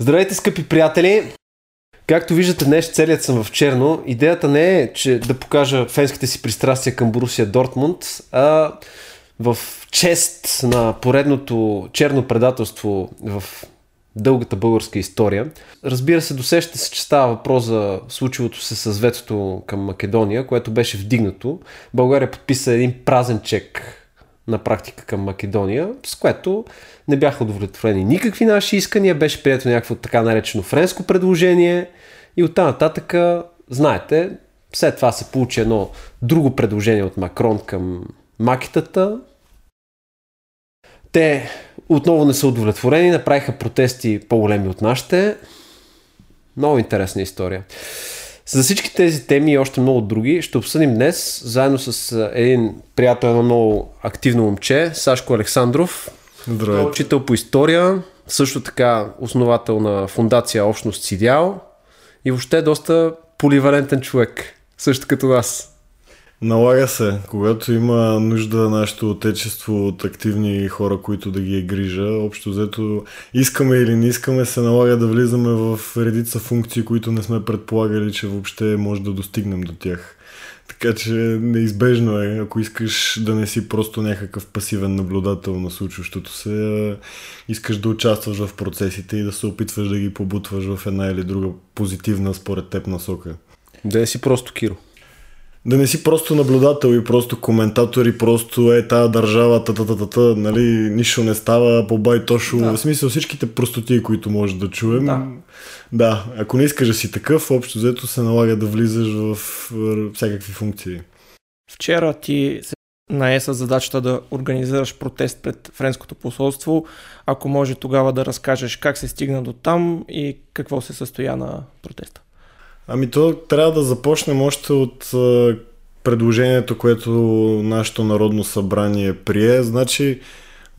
Здравейте, скъпи приятели! Както виждате днес целият съм в черно. Идеята не е че да покажа фенските си пристрастия към Борусия Дортмунд, а в чест на поредното черно предателство в дългата българска история. Разбира се, досещате се, че става въпрос за случилото се с ветото към Македония, което беше вдигнато. България подписа един празен чек на практика към Македония, с което не бяха удовлетворени никакви наши искания, беше прието някакво така наречено френско предложение и оттам нататък, знаете, след това се получи едно друго предложение от Макрон към макетата. Те отново не са удовлетворени, направиха протести по-големи от нашите. Много интересна история. За всички тези теми и още много други ще обсъдим днес, заедно с един приятел, едно много активно момче, Сашко Александров. Здравейте. Учител по история, също така основател на фундация Общност Сидял и въобще доста поливалентен човек, също като вас. Налага се, когато има нужда нашето отечество от активни хора, които да ги е грижа, общо взето искаме или не искаме, се налага да влизаме в редица функции, които не сме предполагали, че въобще може да достигнем до тях. Така че неизбежно е, ако искаш да не си просто някакъв пасивен наблюдател на случващото се, искаш да участваш в процесите и да се опитваш да ги побутваш в една или друга позитивна според теб насока. Да не си просто Киро. Да не си просто наблюдател и просто коментатор и просто е тази държава, та, та, та, та, та, нали, нищо не става, по бай тошо, да. в смисъл всичките простоти, които може да чуем. Да. да, ако не искаш да си такъв, общо взето се налага да влизаш в всякакви функции. Вчера ти се нае с задачата да организираш протест пред Френското посолство. Ако може тогава да разкажеш как се стигна до там и какво се състоя на протеста. Ами то трябва да започнем още от предложението, което нашето Народно събрание прие. Значи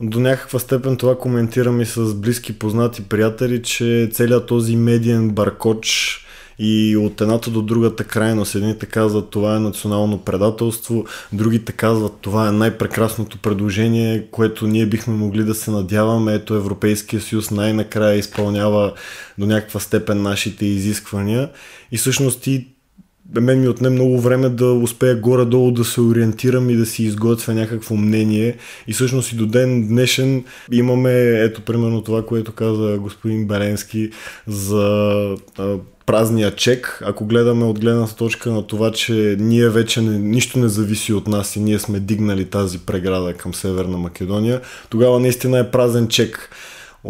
до някаква степен това коментирам и с близки познати приятели, че целият този медиен баркоч и от едната до другата крайност. Едните казват това е национално предателство, другите казват това е най-прекрасното предложение, което ние бихме могли да се надяваме. Ето Европейския съюз най-накрая изпълнява до някаква степен нашите изисквания. И всъщност ти мен ми отне много време да успея горе-долу да се ориентирам и да си изготвя някакво мнение. И всъщност и до ден днешен имаме, ето примерно това, което каза господин Беренски за празния чек, ако гледаме от гледната точка на това, че ние вече не, нищо не зависи от нас и ние сме дигнали тази преграда към Северна Македония, тогава наистина е празен чек.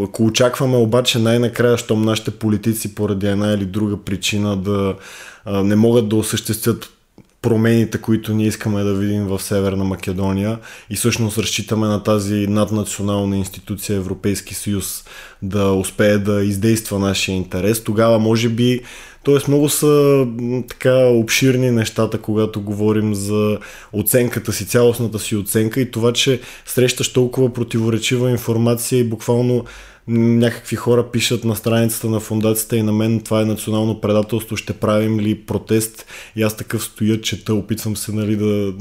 Ако очакваме обаче най-накрая, щом нашите политици поради една или друга причина да а, не могат да осъществят промените, които ние искаме да видим в Северна Македония и всъщност разчитаме на тази наднационална институция Европейски съюз да успее да издейства нашия интерес, тогава може би Тоест много са така обширни нещата, когато говорим за оценката си, цялостната си оценка и това, че срещаш толкова противоречива информация и буквално някакви хора пишат на страницата на фундацията и на мен това е национално предателство, ще правим ли протест? И аз такъв стоя, чета, опитвам се нали, да,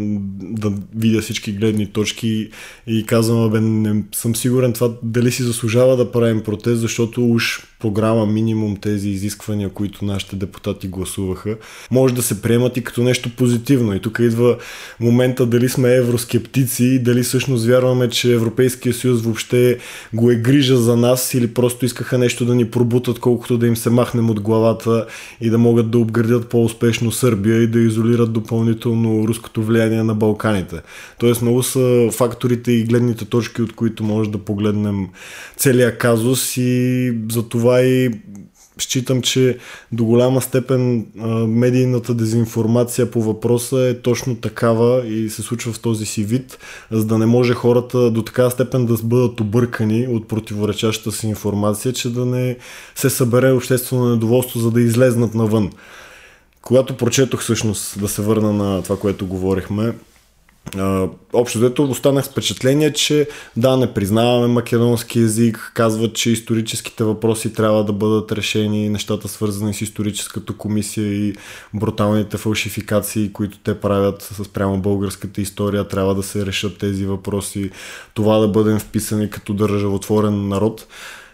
да видя всички гледни точки и казвам, бе, не съм сигурен това дали си заслужава да правим протест, защото уж програма минимум тези изисквания, които нашите депутати гласуваха, може да се приемат и като нещо позитивно. И тук идва момента дали сме евроскептици, дали всъщност вярваме, че Европейския съюз въобще го е грижа за нас или просто искаха нещо да ни пробутат, колкото да им се махнем от главата и да могат да обградят по-успешно Сърбия и да изолират допълнително руското влияние на Балканите. Тоест много са факторите и гледните точки, от които може да погледнем целият казус и за това това и считам, че до голяма степен медийната дезинформация по въпроса е точно такава и се случва в този си вид, за да не може хората до такава степен да бъдат объркани от противоречащата си информация, че да не се събере обществено недоволство, за да излезнат навън. Когато прочетох всъщност, да се върна на това, което говорихме, общо взето останах с впечатление, че да, не признаваме македонски язик, казват, че историческите въпроси трябва да бъдат решени, нещата свързани с историческата комисия и бруталните фалшификации, които те правят с прямо българската история, трябва да се решат тези въпроси, това да бъдем вписани като държавотворен народ.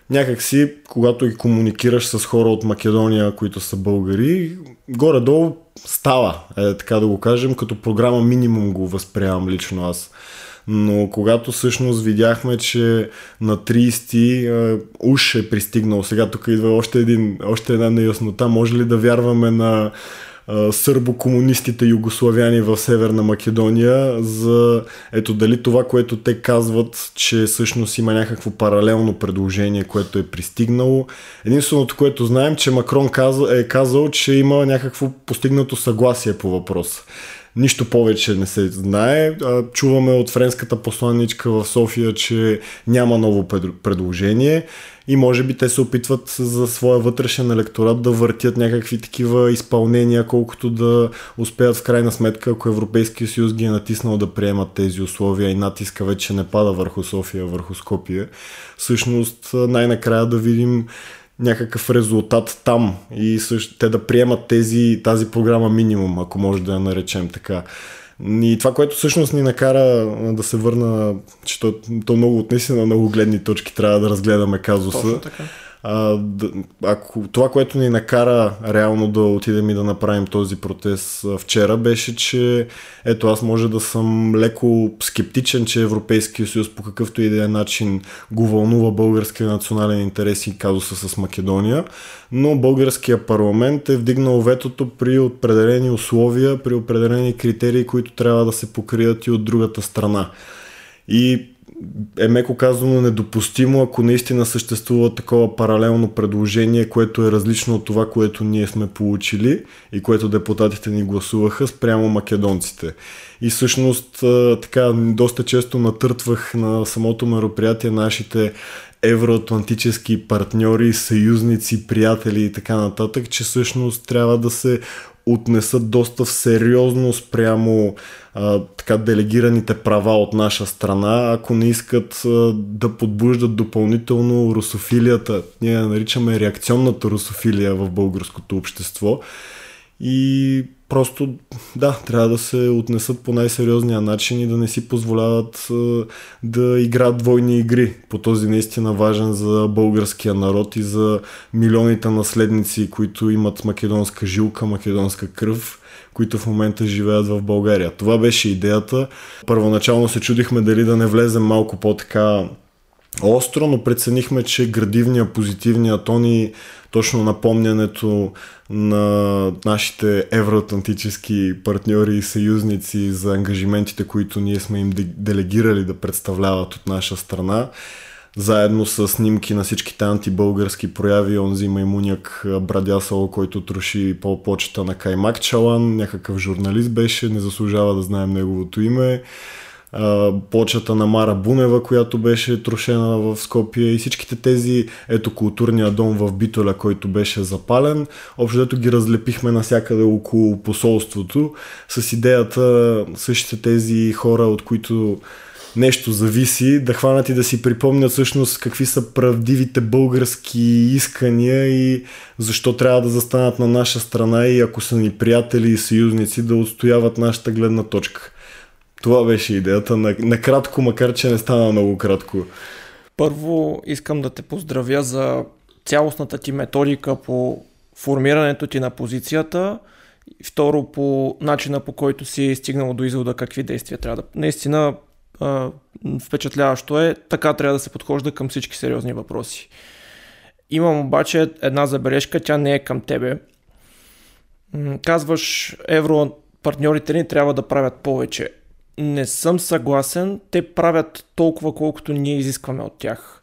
някакси, когато и комуникираш с хора от Македония, които са българи, горе-долу става, е, така да го кажем, като програма минимум го възприемам лично аз. Но когато всъщност видяхме, че на 30-ти е, уж е пристигнал, сега тук идва още, един, още една неяснота, може ли да вярваме на сърбо-комунистите югославяни в Северна Македония за ето дали това, което те казват, че всъщност има някакво паралелно предложение, което е пристигнало. Единственото, което знаем, че Макрон е казал, че има някакво постигнато съгласие по въпроса. Нищо повече не се знае. Чуваме от френската посланничка в София, че няма ново предложение и може би те се опитват за своя вътрешен електорат да въртят някакви такива изпълнения, колкото да успеят в крайна сметка, ако Европейския съюз ги е натиснал да приемат тези условия и натиска вече не пада върху София, върху Скопия. Всъщност най-накрая да видим някакъв резултат там и също, те да приемат тези, тази програма минимум, ако може да я наречем така. И това, което всъщност ни накара да се върна, че то, то много от наистина много гледни точки трябва да разгледаме казуса. Точно така. Ако, това, което ни накара реално да отидем и да направим този протест вчера, беше, че ето аз може да съм леко скептичен, че Европейския съюз по какъвто и да е начин го вълнува българския национален интерес и казуса с Македония, но българския парламент е вдигнал ветото при определени условия, при определени критерии, които трябва да се покрият и от другата страна. И е меко казано недопустимо, ако наистина съществува такова паралелно предложение, което е различно от това, което ние сме получили и което депутатите ни гласуваха спрямо македонците. И всъщност така доста често натъртвах на самото мероприятие нашите евроатлантически партньори, съюзници, приятели и така нататък, че всъщност трябва да се отнесат доста сериозно спрямо а, така делегираните права от наша страна, ако не искат а, да подбуждат допълнително русофилията. Ние наричаме реакционната русофилия в българското общество. И просто, да, трябва да се отнесат по най-сериозния начин и да не си позволяват да играят двойни игри по този наистина важен за българския народ и за милионите наследници, които имат македонска жилка, македонска кръв които в момента живеят в България. Това беше идеята. Първоначално се чудихме дали да не влезем малко по-така остро, но преценихме, че градивния, позитивния тон и точно напомнянето на нашите евроатлантически партньори и съюзници за ангажиментите, които ние сме им делегирали да представляват от наша страна, заедно с снимки на всичките антибългарски прояви, онзи маймуняк Брадясало, който троши по почета на Каймак Чалан, някакъв журналист беше, не заслужава да знаем неговото име почата на Мара Бунева, която беше трошена в Скопия и всичките тези, ето културния дом в Битоля, който беше запален, общо дето ги разлепихме насякъде около посолството с идеята същите тези хора, от които нещо зависи, да хванат и да си припомнят всъщност какви са правдивите български искания и защо трябва да застанат на наша страна и ако са ни приятели и съюзници да отстояват нашата гледна точка. Това беше идеята. Накратко, макар че не стана много кратко. Първо искам да те поздравя за цялостната ти методика по формирането ти на позицията. Второ, по начина по който си стигнал до извода какви действия трябва да... Наистина впечатляващо е. Така трябва да се подхожда към всички сериозни въпроси. Имам обаче една забележка, тя не е към тебе. Казваш, евро партньорите ни трябва да правят повече не съм съгласен. Те правят толкова, колкото ние изискваме от тях.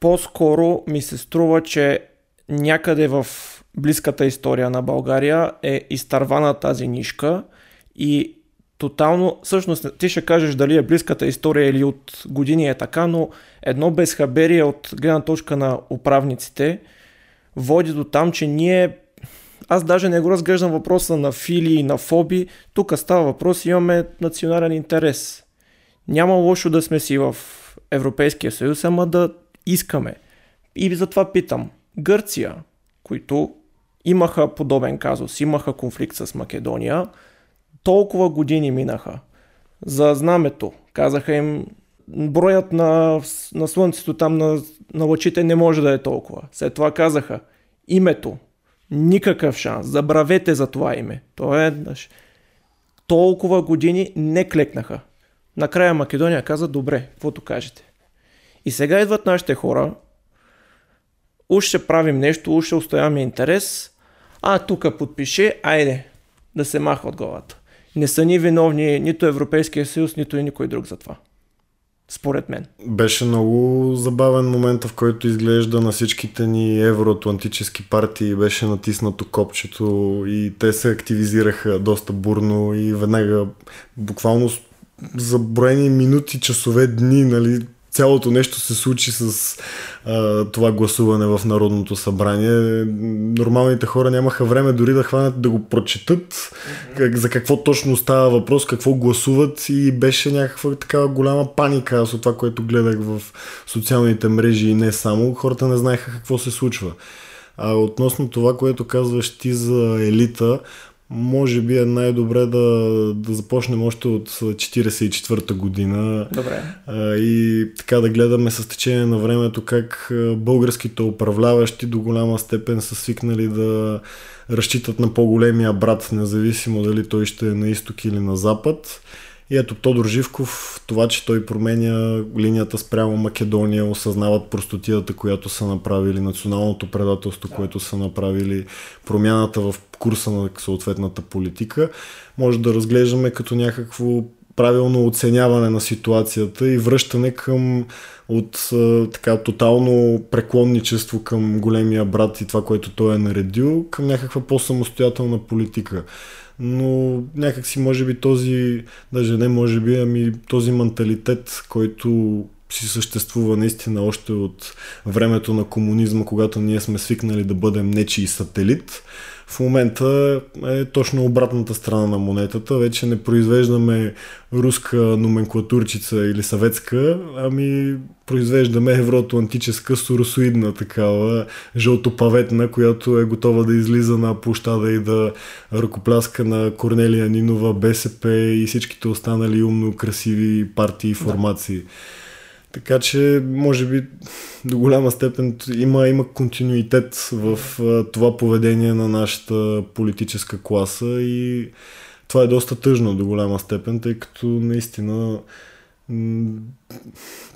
По-скоро ми се струва, че някъде в близката история на България е изтървана тази нишка и тотално, всъщност ти ще кажеш дали е близката история или от години е така, но едно безхаберие от гледна точка на управниците води до там, че ние аз даже не го разглеждам въпроса на фили и на фоби. Тук става въпрос, имаме национален интерес. Няма лошо да сме си в Европейския съюз, ама да искаме. И затова питам. Гърция, които имаха подобен казус, имаха конфликт с Македония, толкова години минаха за знамето. Казаха им, броят на, на Слънцето там на, на лъчите не може да е толкова. След това казаха името. Никакъв шанс. Забравете за това име. То е толкова години не клекнаха. Накрая Македония каза, добре, каквото кажете. И сега идват нашите хора, уж ще правим нещо, уж ще устояваме интерес, а тук подпише, айде, да се маха от главата. Не са ни виновни нито Европейския съюз, нито и никой друг за това. Според мен. Беше много забавен момент, в който изглежда на всичките ни евроатлантически партии беше натиснато копчето и те се активизираха доста бурно и веднага буквално за броени минути, часове, дни, нали, цялото нещо се случи с а, това гласуване в Народното събрание. Нормалните хора нямаха време дори да хванат да го прочетат, как, за какво точно става въпрос, какво гласуват и беше някаква такава голяма паника аз от това, което гледах в социалните мрежи и не само. Хората не знаеха какво се случва. А относно това, което казваш ти за елита, може би е най-добре да, да започнем още от 44-та година. Добре. И така да гледаме с течение на времето как българските управляващи до голяма степен са свикнали да разчитат на по-големия брат, независимо дали той ще е на изток или на запад. И ето Тодор Живков, това, че той променя линията спрямо Македония, осъзнават простотията, която са направили, националното предателство, което са направили, промяната в курса на съответната политика, може да разглеждаме като някакво правилно оценяване на ситуацията и връщане към от така тотално преклонничество към големия брат и това, което той е наредил, към някаква по-самостоятелна политика. Но някакси може би този, даже не може би, ами този менталитет, който си съществува наистина още от времето на комунизма, когато ние сме свикнали да бъдем нечи сателит, в момента е точно обратната страна на монетата. Вече не произвеждаме руска номенклатурчица или съветска, ами произвеждаме евроатлантическа суросоидна такава жълтопаветна, която е готова да излиза на площада и да ръкопляска на Корнелия Нинова, БСП и всичките останали умно красиви партии и формации. Да. Така че, може би, до голяма степен има, има континуитет в това поведение на нашата политическа класа и това е доста тъжно до голяма степен, тъй като наистина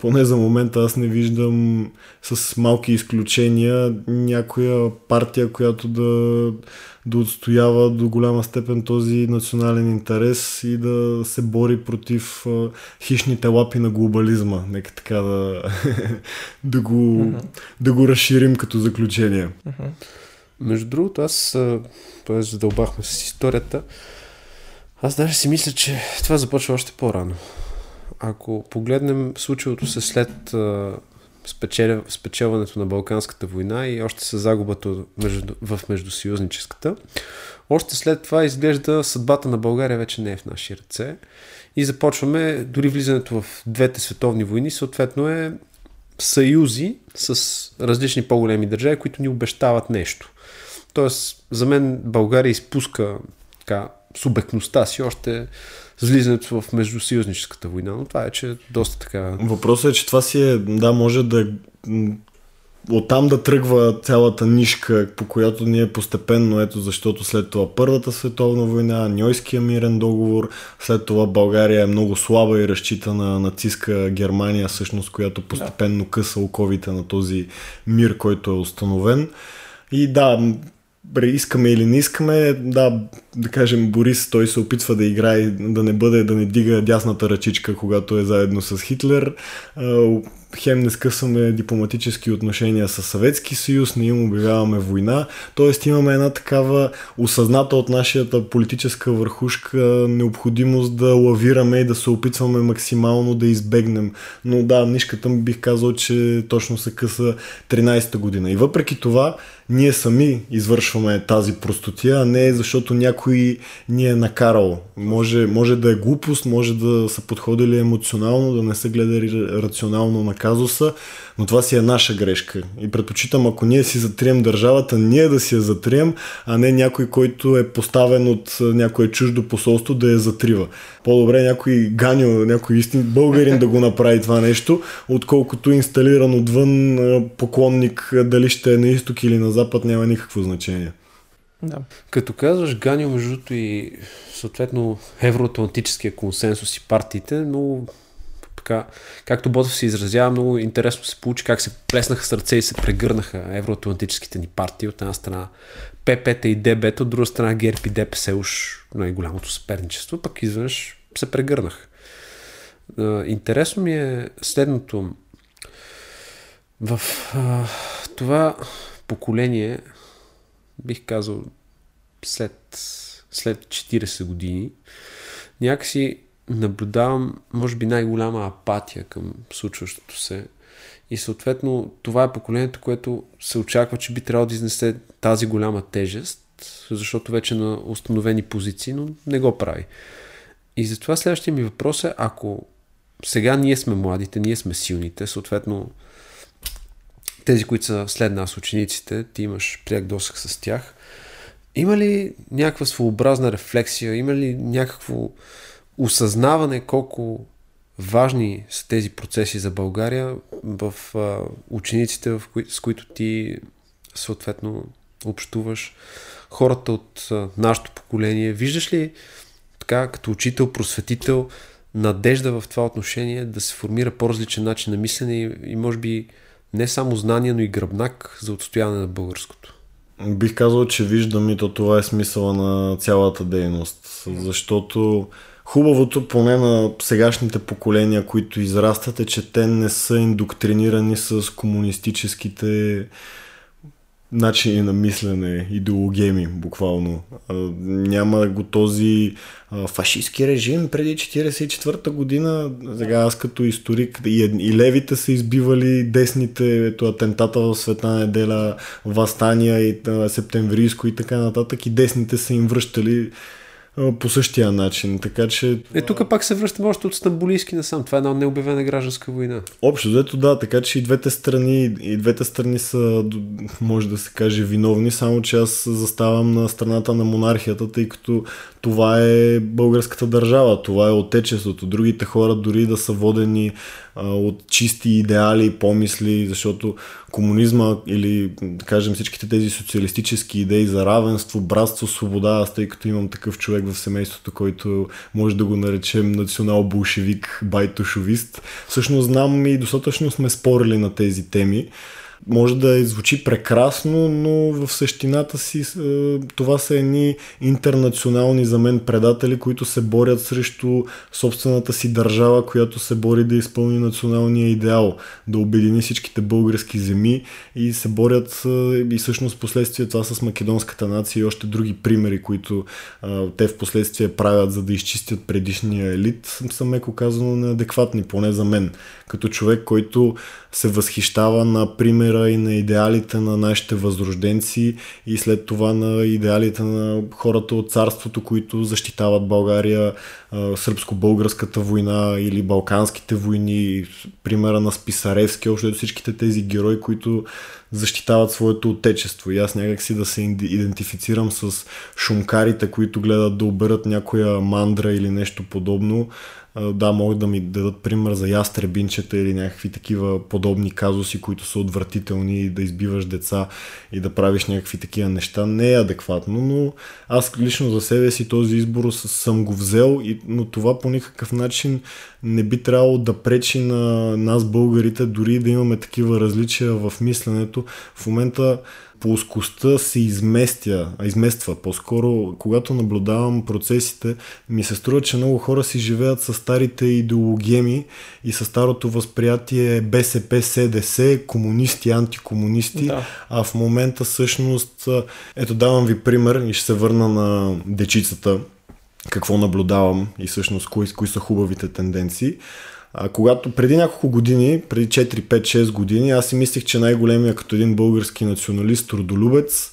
поне за момента аз не виждам с малки изключения някоя партия, която да, да отстоява до голяма степен този национален интерес и да се бори против а, хищните лапи на глобализма. Нека така да, да, го, uh-huh. да го разширим като заключение. Uh-huh. Между другото, аз, т.е. задълбахме с историята, аз даже си мисля, че това започва още по-рано ако погледнем случилото се след спечел... спечелването на Балканската война и още с загубата в междусъюзническата, още след това изглежда съдбата на България вече не е в наши ръце. И започваме, дори влизането в двете световни войни, съответно е съюзи с различни по-големи държави, които ни обещават нещо. Тоест, за мен България изпуска така, субектността си още с влизането в междусъюзническата война, но това е, че е доста така... Въпросът е, че това си е, да, може да оттам да тръгва цялата нишка, по която ние постепенно, ето защото след това Първата световна война, Ньойския мирен договор, след това България е много слаба и разчита на нацистска Германия, всъщност, която постепенно къса оковите на този мир, който е установен. И да, искаме или не искаме, да, да кажем, Борис, той се опитва да играе, да не бъде, да не дига дясната ръчичка, когато е заедно с Хитлер. Хем не скъсваме дипломатически отношения с Съветски съюз, не им обявяваме война. Тоест имаме една такава осъзната от нашата политическа върхушка необходимост да лавираме и да се опитваме максимално да избегнем. Но да, нишката бих казал, че точно се къса 13-та година. И въпреки това, ние сами извършваме тази простотия, а не защото някой ни е накарал. Може, може да е глупост, може да са подходили емоционално, да не са гледали рационално на казуса, но това си е наша грешка. И предпочитам, ако ние си затрием държавата, ние да си я затрием, а не някой, който е поставен от някое чуждо посолство да я затрива. По-добре някой ганил, някой истин българин да го направи това нещо, отколкото инсталиран отвън поклонник, дали ще е на изток или на запад, няма никакво значение. Да. Като казваш Ганил, между и съответно евроатлантическия консенсус и партиите, но така, както Ботов се изразява, много интересно се получи как се плеснаха сърце и се прегърнаха евроатлантическите ни партии. От една страна ПП и ДБ, от друга страна ГЕРБ и ДПС уж най-голямото съперничество, пък изведнъж се прегърнах. Интересно ми е следното. В а, това поколение, бих казал, след, след 40 години, някакси наблюдавам, може би, най-голяма апатия към случващото се. И съответно това е поколението, което се очаква, че би трябвало да изнесе тази голяма тежест, защото вече е на установени позиции, но не го прави. И затова следващия ми въпрос е, ако сега ние сме младите, ние сме силните, съответно тези, които са след нас учениците, ти имаш пряк досък с тях, има ли някаква своеобразна рефлексия, има ли някакво осъзнаване колко важни са тези процеси за България в учениците, в кои, с които ти съответно общуваш, хората от нашето поколение. Виждаш ли така като учител, просветител, надежда в това отношение да се формира по-различен начин на мислене и, и може би не само знание, но и гръбнак за отстояване на българското? Бих казал, че виждам и то това е смисъла на цялата дейност, защото Хубавото поне на сегашните поколения, които израстат е, че те не са индоктринирани с комунистическите начини на мислене, идеологеми, буквално. Няма го този фашистски режим преди 1944 година. Сега аз като историк и, и левите са избивали десните, ето атентата в Света неделя, Вастания и септемврийско и така нататък и десните са им връщали по същия начин. Така че. Е, тук пак се връщаме още от Стамбулийски насам. Това е една необявена гражданска война. Общо, взето да, така че и двете страни, и двете страни са, може да се каже, виновни, само че аз заставам на страната на монархията, тъй като това е българската държава, това е отечеството. Другите хора дори да са водени от чисти идеали помисли, защото комунизма или да кажем всичките тези социалистически идеи за равенство, братство, свобода, аз тъй като имам такъв човек в семейството, който може да го наречем национал-болшевик, байтошовист, всъщност знам и достатъчно сме спорили на тези теми може да звучи прекрасно, но в същината си е, това са едни интернационални за мен предатели, които се борят срещу собствената си държава, която се бори да изпълни националния идеал, да обедини всичките български земи и се борят е, и всъщност последствие това с македонската нация и още други примери, които е, те в последствие правят за да изчистят предишния елит, са меко казано неадекватни, поне за мен. Като човек, който се възхищава на примера и на идеалите на нашите възрожденци и след това на идеалите на хората от царството, които защитават България, сръбско-българската война или балканските войни, примера на Списаревски, още всичките тези герои, които защитават своето отечество. И аз някак си да се идентифицирам с шумкарите, които гледат да оберат някоя мандра или нещо подобно да, могат да ми дадат пример за ястребинчета или някакви такива подобни казуси, които са отвратителни, да избиваш деца и да правиш някакви такива неща. Не е адекватно, но аз лично за себе си този избор съм го взел, но това по никакъв начин не би трябвало да пречи на нас българите, дори да имаме такива различия в мисленето. В момента плоскостта се изместя, измества. По-скоро, когато наблюдавам процесите, ми се струва, че много хора си живеят с старите идеологеми и с старото възприятие БСП, СДС, комунисти, антикомунисти, да. а в момента всъщност, ето давам ви пример и ще се върна на дечицата, какво наблюдавам и всъщност кои, кои са хубавите тенденции. А, когато преди няколко години, преди 4, 5, 6 години, аз си мислех, че най-големия като един български националист, родолюбец,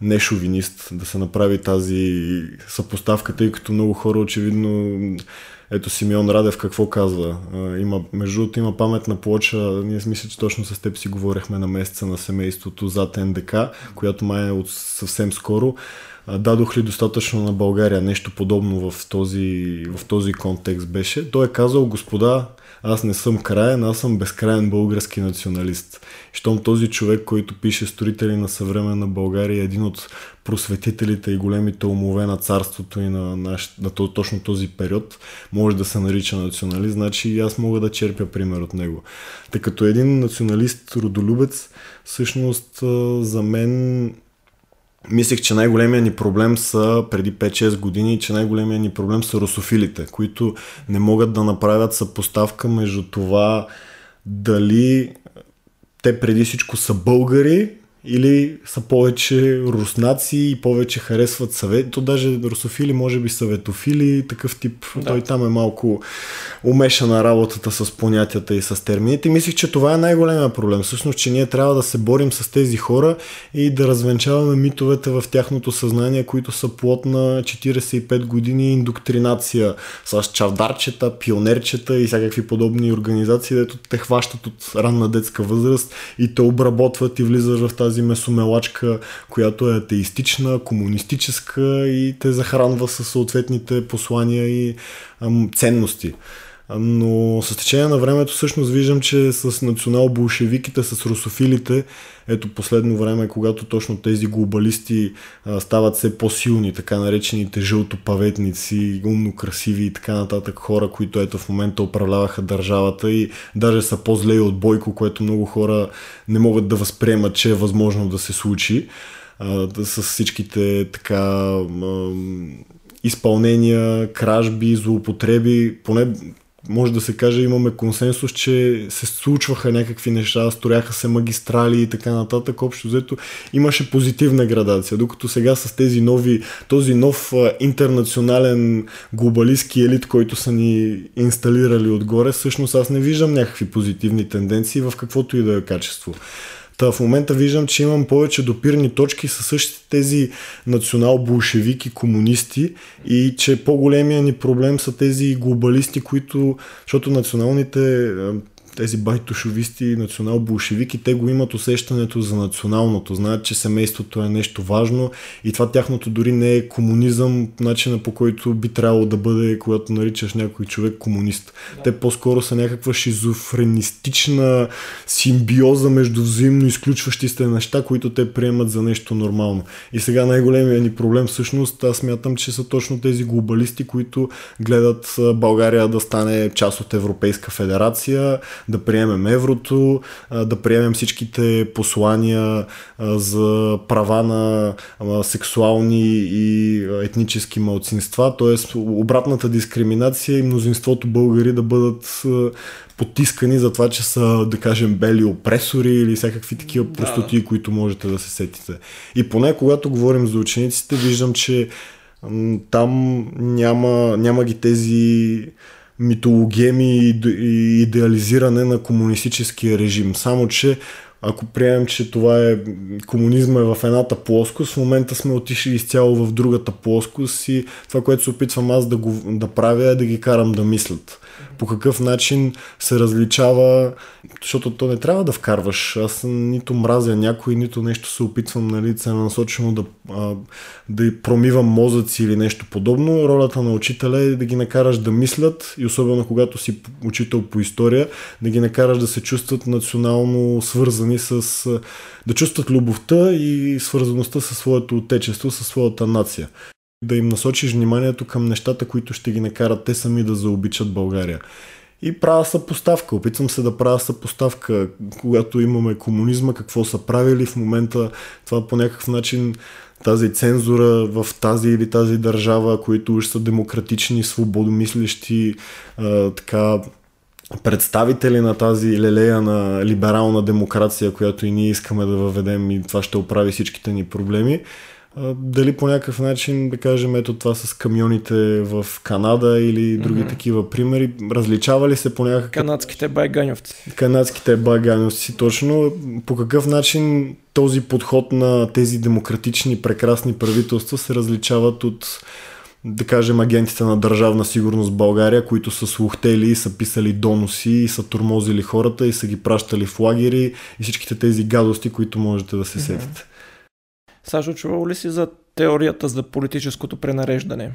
не шовинист, да се направи тази съпоставка, тъй като много хора очевидно ето Симеон Радев какво казва. Има, между другото има паметна плоча, ние мисля, че точно с теб си говорихме на месеца на семейството зад НДК, която май е от съвсем скоро. Дадох ли достатъчно на България нещо подобно в този, в този контекст беше. Той е казал, господа, аз не съм краен, аз съм безкрайен български националист. Щом този човек, който пише Строители на съвременна България, е един от просветителите и големите умове на царството и на, наш, на то, точно този период, може да се нарича националист, значи и аз мога да черпя пример от него. Тъй като един националист, родолюбец, всъщност за мен мислех, че най-големия ни проблем са преди 5-6 години, че най-големия ни проблем са русофилите, които не могат да направят съпоставка между това дали те преди всичко са българи или са повече руснаци и повече харесват съвет. То даже русофили, може би съветофили, такъв тип. Да. Той там е малко умешана работата с понятията и с термините. Мислих, че това е най-големия проблем. Всъщност, че ние трябва да се борим с тези хора и да развенчаваме митовете в тяхното съзнание, които са плод на 45 години индоктринация с чавдарчета, пионерчета и всякакви подобни организации, дето те хващат от ранна детска възраст и те обработват и влизат в тази тази месомелачка, която е атеистична, комунистическа и те захранва с съответните послания и ценности. Но с течение на времето всъщност виждам, че с национал-болшевиките, с русофилите, ето последно време, когато точно тези глобалисти а, стават все по-силни, така наречените жълтопаветници, умно красиви и така нататък хора, които ето в момента управляваха държавата и даже са по-зле от Бойко, което много хора не могат да възприемат, че е възможно да се случи а, с всичките така а, изпълнения, кражби, злоупотреби, поне може да се каже, имаме консенсус, че се случваха някакви неща, строяха се магистрали и така нататък. Общо взето имаше позитивна градация, докато сега с тези нови, този нов интернационален глобалистски елит, който са ни инсталирали отгоре, всъщност аз не виждам някакви позитивни тенденции в каквото и да е качество. Та в момента виждам, че имам повече допирни точки с същите тези национал-болшевики, комунисти и че по-големия ни проблем са тези глобалисти, които, защото националните тези байтошовисти, национал-болшевики, те го имат усещането за националното. Знаят, че семейството е нещо важно и това тяхното дори не е комунизъм, начина по който би трябвало да бъде, когато наричаш някой човек комунист. Да. Те по-скоро са някаква шизофренистична симбиоза между взаимно изключващи се неща, които те приемат за нещо нормално. И сега най-големият ни проблем всъщност, аз смятам, че са точно тези глобалисти, които гледат България да стане част от Европейска федерация, да приемем еврото, да приемем всичките послания за права на сексуални и етнически малцинства, т.е. обратната дискриминация и мнозинството българи да бъдат потискани за това, че са, да кажем, бели опресори или всякакви такива простоти, да. които можете да се сетите. И поне когато говорим за учениците, виждам, че там няма, няма ги тези митологеми и идеализиране на комунистическия режим. Само, че ако приемем, че това е комунизма е в едната плоскост, в момента сме отишли изцяло в другата плоскост и това, което се опитвам аз да, го, да правя е да ги карам да мислят по какъв начин се различава, защото то не трябва да вкарваш. Аз нито мразя някой, нито нещо се опитвам нали, целенасочено да, да промивам мозъци или нещо подобно. Ролята на учителя е да ги накараш да мислят и особено когато си учител по история, да ги накараш да се чувстват национално свързани с да чувстват любовта и свързаността със своето отечество, със своята нация да им насочиш вниманието към нещата, които ще ги накарат те сами да заобичат България. И правя съпоставка. Опитвам се да правя съпоставка, когато имаме комунизма, какво са правили в момента. Това по някакъв начин тази цензура в тази или тази държава, които уж са демократични, свободомислещи, а, така представители на тази лелея на либерална демокрация, която и ние искаме да въведем и това ще оправи всичките ни проблеми дали по някакъв начин, да кажем, ето това с камионите в Канада или други mm-hmm. такива примери, различава ли се по някакъв... Канадските байганьовци. Канадските байганьовци, точно. По какъв начин този подход на тези демократични, прекрасни правителства се различават от да кажем, агентите на държавна сигурност в България, които са слухтели, са писали доноси, и са турмозили хората и са ги пращали в лагери и всичките тези гадости, които можете да се сетите. Сашо, чувал ли си за теорията за политическото пренареждане?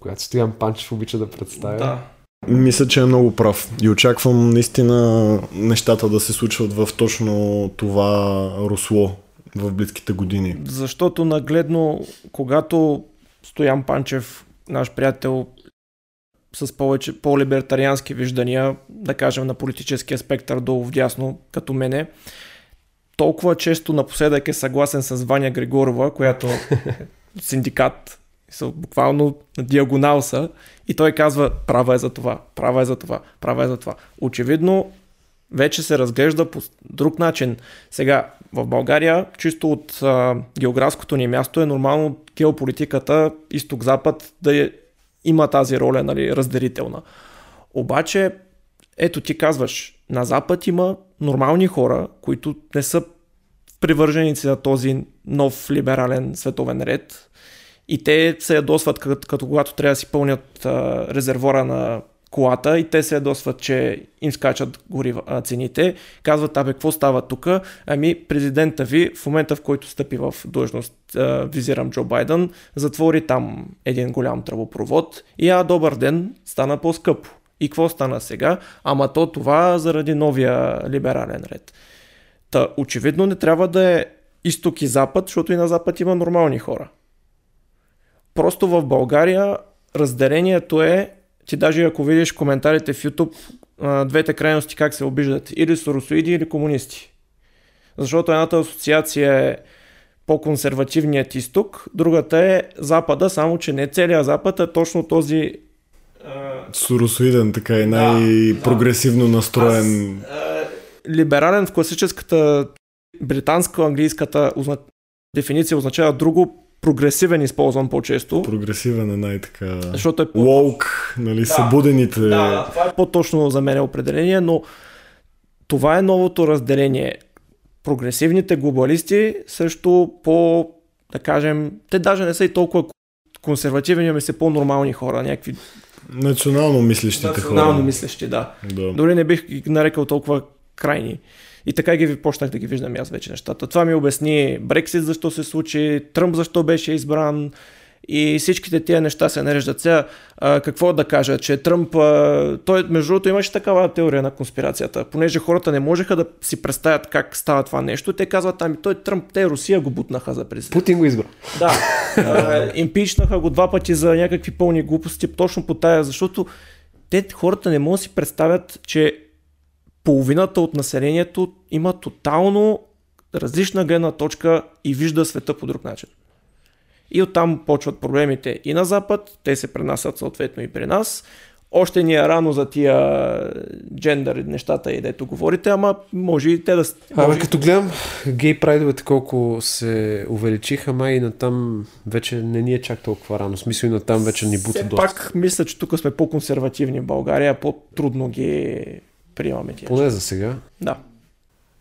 Която Стоян Панчев обича да представя. Да. Мисля, че е много прав. И очаквам наистина нещата да се случват в точно това русло в близките години. Защото нагледно, когато Стоян Панчев, наш приятел с повече, по-либертариански виждания, да кажем на политическия спектър долу вдясно, като мене, толкова често напоследък е съгласен с Ваня Григорова, която синдикат, са буквално на диагонал са, и той казва, права е за това, права е за това, права е за това. Очевидно, вече се разглежда по друг начин. Сега, в България, чисто от а, географското ни място е нормално геополитиката изток-запад да е, има тази роля, нали, разделителна. Обаче, ето ти казваш, на Запад има нормални хора, които не са привърженици на този нов либерален световен ред и те се ядосват като, като когато трябва да си пълнят а, резервора на колата и те се ядосват, че им скачат горива, а, цените. Казват, абе, какво става тук? Ами, президента ви в момента, в който стъпи в длъжност, а, визирам Джо Байден, затвори там един голям тръбопровод и а, добър ден, стана по-скъпо. И какво стана сега? Ама то това заради новия либерален ред. Та, очевидно не трябва да е изток и запад, защото и на запад има нормални хора. Просто в България разделението е, ти даже ако видиш коментарите в YouTube, двете крайности как се обиждат, или соросоиди, или комунисти. Защото едната асоциация е по-консервативният изток, другата е Запада, само че не целият Запад, а точно този Суросоиден, така и най-прогресивно настроен. Аз, либерален в класическата британско-английската дефиниция означава друго, прогресивен използвам по-често. Прогресивен е най-така... Защото е по... Лоук, нали, да, събудените... Да, това е по-точно за мен определение, но това е новото разделение. Прогресивните глобалисти също по, да кажем, те даже не са и толкова консервативни, ами са по-нормални хора, някакви Национално мислещите хора. Национално мислещи, да. да. Дори не бих ги нарекал толкова крайни. И така ги почнах да ги виждам аз вече нещата. Това ми обясни Брексит защо се случи, Тръмп защо беше избран и всичките тия неща се нареждат. Сега, а, какво да кажа, че Тръмп, а, той между другото имаше такава теория на конспирацията, понеже хората не можеха да си представят как става това нещо, те казват, ами той Тръмп, те Русия го бутнаха за президент. Путин го избра. Да, а, импичнаха го два пъти за някакви пълни глупости, точно по тая, защото те хората не могат да си представят, че половината от населението има тотално различна гледна точка и вижда света по друг начин. И оттам почват проблемите и на Запад, те се пренасят съответно и при нас. Още ни е рано за тия джендър нещата и дето говорите, ама може и те да... Абе, като гледам гей прайдовете колко се увеличиха, май и натам вече не ни е чак толкова рано. Смисъл и натам вече ни бута доста. Пак мисля, че тук сме по-консервативни в България, по-трудно ги приемаме тия. Поне за сега. Да.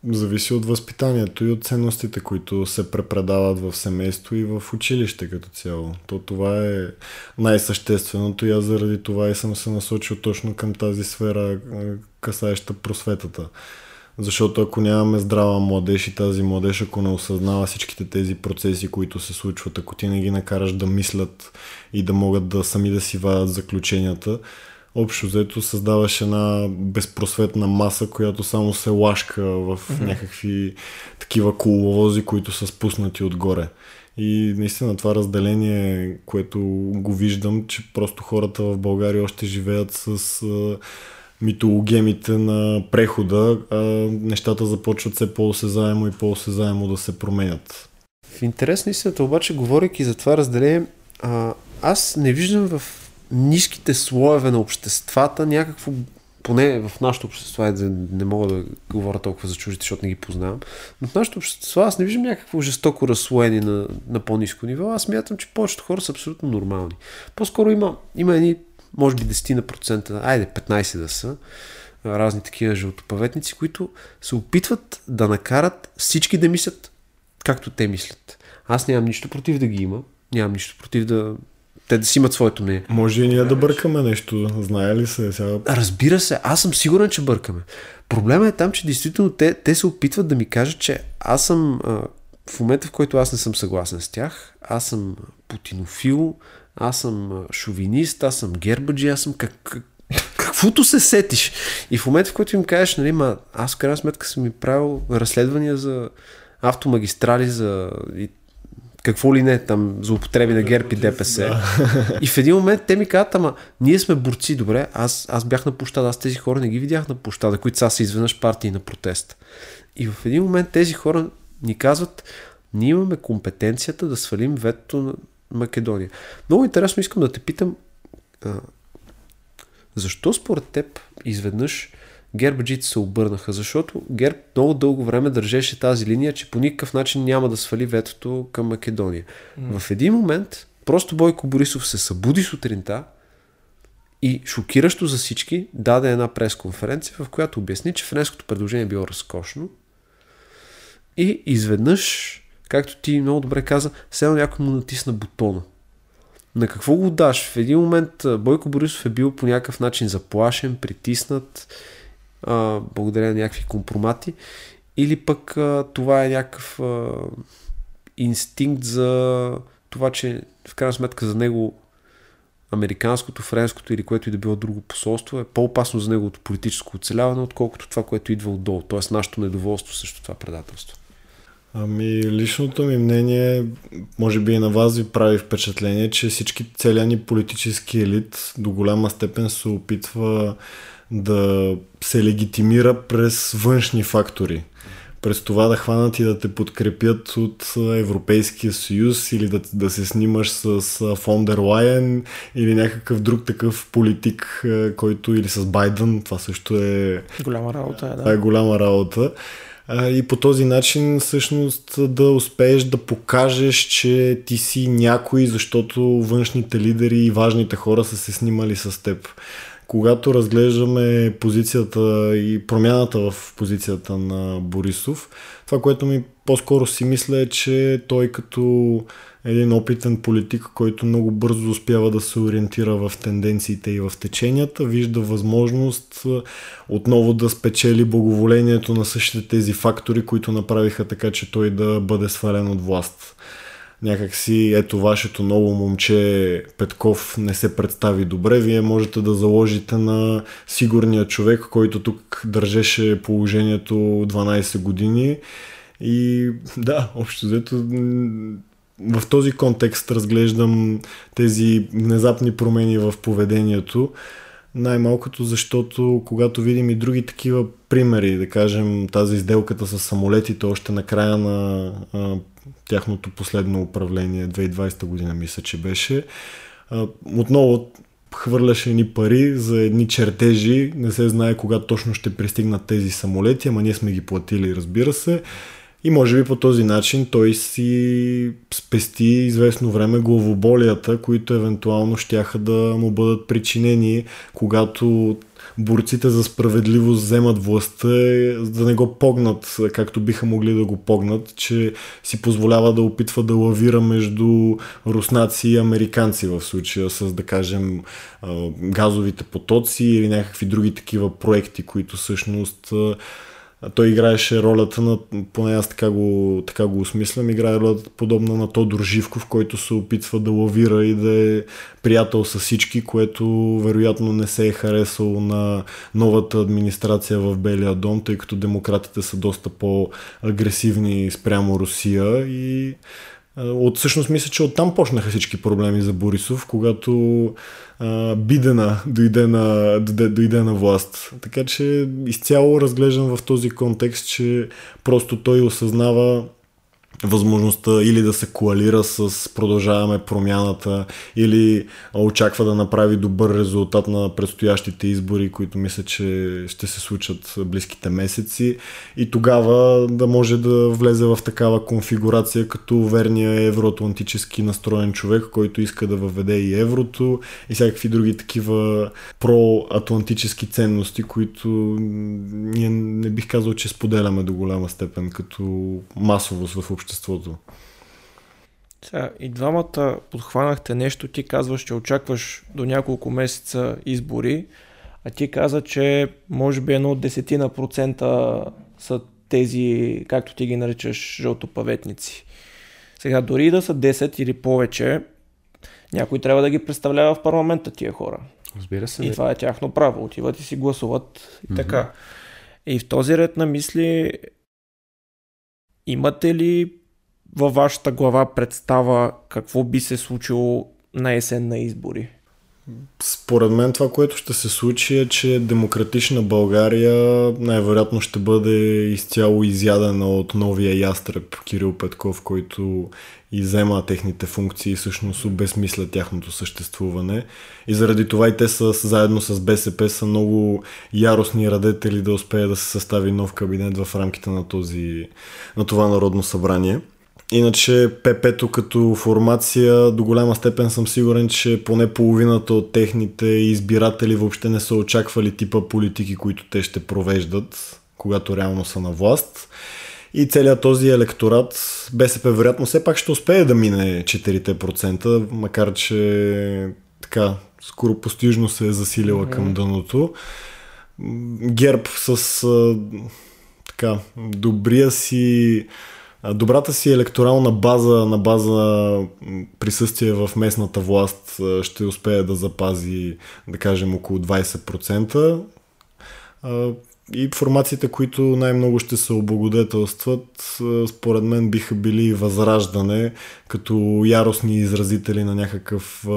Зависи от възпитанието и от ценностите, които се препредават в семейство и в училище като цяло. То това е най-същественото и аз заради това и съм се насочил точно към тази сфера, касаеща просветата. Защото ако нямаме здрава младеж и тази младеж, ако не осъзнава всичките тези процеси, които се случват, ако ти не ги накараш да мислят и да могат да сами да си вадят заключенията, общо взето създаваш една безпросветна маса, която само се лашка в mm-hmm. някакви такива коловози, които са спуснати отгоре. И наистина това разделение, което го виждам, че просто хората в България още живеят с а, митологемите на прехода, а нещата започват все по-осезаемо и по-осезаемо да се променят. В интерес на истината, обаче, говоряки за това разделение, а, аз не виждам в ниските слоеве на обществата някакво поне в нашото общество, е, не мога да говоря толкова за чуждите, защото не ги познавам, но в нашото общество аз не виждам някакво жестоко разслоение на, на по-низко ниво. Аз мятам, че повечето хора са абсолютно нормални. По-скоро има, има едни, може би 10 на процента, айде 15 да са, разни такива жълтопаветници, които се опитват да накарат всички да мислят както те мислят. Аз нямам нищо против да ги има, нямам нищо против да те да си имат своето мнение. Може и ние да бъркаме нещо, знае ли се сега? Разбира се, аз съм сигурен, че бъркаме. Проблема е там, че действително те, те се опитват да ми кажат, че аз съм в момента, в който аз не съм съгласен с тях, аз съм путинофил, аз съм шовинист, аз съм гербаджи, аз съм как, как, каквото се сетиш. И в момента, в който им кажеш, нали, ма, аз в крайна сметка съм ми правил разследвания за автомагистрали, за и какво ли не, там, за употреби на ГЕРБ и ДПС. Да. И в един момент те ми казват, ама ние сме борци, добре, аз, аз бях на площада, аз тези хора не ги видях на площада, които са се изведнъж партии на протест. И в един момент тези хора ни казват, ние имаме компетенцията да свалим ветото на Македония. Много интересно искам да те питам, а, защо според теб изведнъж гербаджите се обърнаха, защото Герб много дълго време държеше тази линия, че по никакъв начин няма да свали ветото към Македония. Mm. В един момент просто Бойко Борисов се събуди сутринта и шокиращо за всички даде една пресконференция, в която обясни, че френското предложение е било разкошно и изведнъж, както ти много добре каза, все някой му натисна бутона. На какво го даш? В един момент Бойко Борисов е бил по някакъв начин заплашен, притиснат а, благодарение на някакви компромати, или пък а, това е някакъв а, инстинкт за това, че в крайна сметка за него американското, френското или което и да било друго посолство е по-опасно за неговото политическо оцеляване, отколкото това, което идва отдолу. Т.е. нашето недоволство срещу това предателство. Ами, личното ми мнение, може би и на вас ви прави впечатление, че всички целия ни политически елит до голяма степен се опитва да се легитимира през външни фактори. През това да хванат и да те подкрепят от Европейския съюз или да, да се снимаш с Фондер Лайен или някакъв друг такъв политик, който или с Байден, това също е... Голяма работа, е, да. Това е голяма работа. И по този начин всъщност да успееш да покажеш, че ти си някой, защото външните лидери и важните хора са се снимали с теб когато разглеждаме позицията и промяната в позицията на Борисов, това, което ми по-скоро си мисля е, че той като един опитен политик, който много бързо успява да се ориентира в тенденциите и в теченията, вижда възможност отново да спечели благоволението на същите тези фактори, които направиха така, че той да бъде свален от власт някакси ето вашето ново момче Петков не се представи добре, вие можете да заложите на сигурния човек, който тук държеше положението 12 години и да, общо взето в този контекст разглеждам тези внезапни промени в поведението. Най-малкото, защото когато видим и други такива примери, да кажем тази изделката с самолетите още на края на тяхното последно управление, 2020 година мисля, че беше, отново хвърляше едни пари за едни чертежи, не се знае кога точно ще пристигнат тези самолети, ама ние сме ги платили, разбира се. И може би по този начин той си спести известно време главоболията, които евентуално щяха да му бъдат причинени, когато борците за справедливост вземат властта, да не го погнат, както биха могли да го погнат, че си позволява да опитва да лавира между руснаци и американци в случая с, да кажем, газовите потоци или някакви други такива проекти, които всъщност той играеше ролята на, поне аз така го, така го осмислям, играе ролята подобна на Тодор Живков, който се опитва да лавира и да е приятел с всички, което вероятно не се е харесало на новата администрация в Белия дом, тъй като демократите са доста по-агресивни спрямо Русия и от всъщност мисля, че оттам почнаха всички проблеми за Борисов, когато а, Бидена дойде на, дойде, на власт. Така че изцяло разглеждам в този контекст, че просто той осъзнава възможността или да се коалира с продължаваме промяната, или очаква да направи добър резултат на предстоящите избори, които мисля, че ще се случат близките месеци и тогава да може да влезе в такава конфигурация като верния евроатлантически настроен човек, който иска да въведе и еврото и всякакви други такива проатлантически ценности, които ние не бих казал, че споделяме до голяма степен като масовост в обществото. Сега, и двамата подхванахте нещо, ти казваш, че очакваш до няколко месеца избори, а ти каза, че може би едно от десетина процента са тези, както ти ги наричаш, жълтопаветници. Сега, дори да са 10 или повече, някой трябва да ги представлява в парламента тия хора. Разбира се. И това е тяхно право. Отиват и си гласуват и mm-hmm. така. И в този ред на мисли, имате ли във вашата глава представа какво би се случило на есен на избори? Според мен това, което ще се случи е, че демократична България най-вероятно ще бъде изцяло изядена от новия ястреб Кирил Петков, който изема техните функции и всъщност обезмисля тяхното съществуване. И заради това и те са заедно с БСП са много яростни радетели да успее да се състави нов кабинет в рамките на, този, на това народно събрание. Иначе ПП-то като формация до голяма степен съм сигурен, че поне половината от техните избиратели въобще не са очаквали типа политики, които те ще провеждат, когато реално са на власт. И целият този електорат, БСП вероятно все пак ще успее да мине 4%, макар че така скоро постижно се е засилила mm-hmm. към дъното. ГЕРБ с така добрия си добрата си електорална база на база присъствие в местната власт ще успее да запази, да кажем, около 20%. И формациите, които най-много ще се облагодетелстват, според мен биха били възраждане, като яростни изразители на някакъв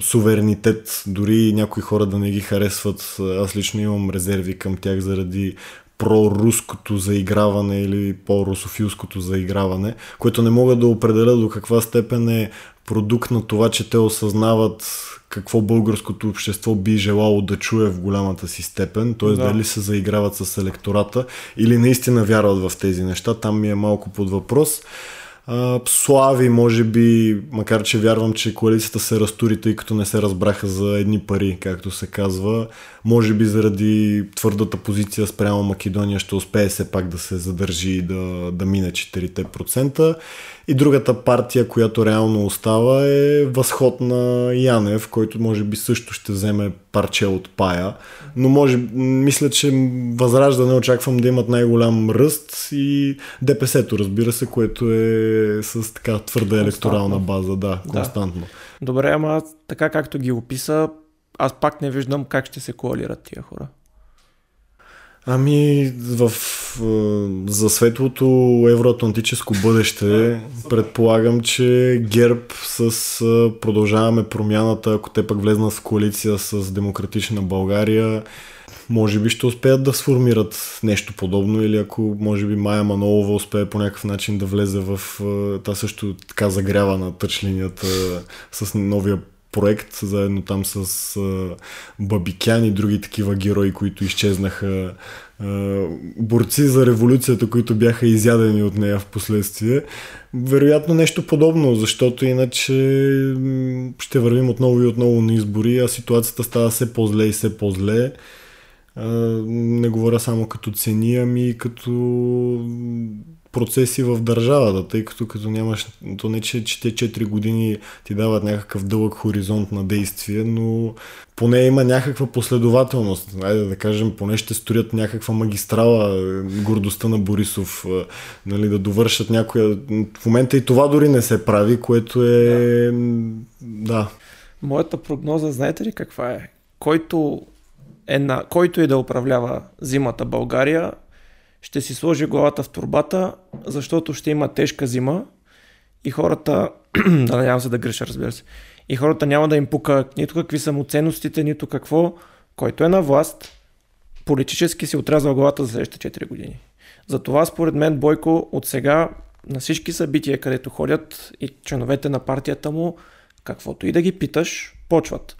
суверенитет, дори някои хора да не ги харесват. Аз лично имам резерви към тях заради проруското заиграване или по-русофилското заиграване, което не мога да определя до каква степен е продукт на това, че те осъзнават какво българското общество би желало да чуе в голямата си степен, т.е. Да. дали се заиграват с електората или наистина вярват в тези неща, там ми е малко под въпрос. Слави, може би, макар че вярвам, че коалицията се разтури, тъй като не се разбраха за едни пари, както се казва. Може би заради твърдата позиция спрямо Македония ще успее все пак да се задържи и да, да мине 4%. И другата партия, която реално остава е възход на Янев, който може би също ще вземе парче от пая. Но може, мисля, че Възраждане очаквам да имат най-голям ръст и ДПС-то, разбира се, което е с така твърда електорална база, да, константно. Да. Добре, ама така както ги описа, аз пак не виждам как ще се коалират тия хора. Ами, в, за светлото евроатлантическо бъдеще предполагам, че ГЕРБ с продължаваме промяната, ако те пък влезнат в коалиция с Демократична България, може би ще успеят да сформират нещо подобно или ако може би Майя Манолова успее по някакъв начин да влезе в та също така загрява на тъчлинията с новия проект, заедно там с Бабикян и други такива герои, които изчезнаха, борци за революцията, които бяха изядени от нея в последствие. Вероятно нещо подобно, защото иначе ще вървим отново и отново на избори, а ситуацията става все по-зле и все по-зле. Не говоря само като цени, ами като процеси в държавата, тъй като като нямаш, то не че, че те 4 години ти дават някакъв дълъг хоризонт на действие, но поне има някаква последователност. Айде да кажем, поне ще строят някаква магистрала, гордостта на Борисов, нали, да довършат някоя... В момента и това дори не се прави, което е... Да. да. Моята прогноза, знаете ли каква е? Който е на, който и да управлява зимата България, ще си сложи главата в турбата, защото ще има тежка зима и хората, да надявам се да греша, разбира се, и хората няма да им пука нито какви са му ценностите, нито какво, който е на власт, политически си отрязва главата за следващите 4 години. Затова според мен Бойко от сега на всички събития, където ходят и членовете на партията му, каквото и да ги питаш, почват.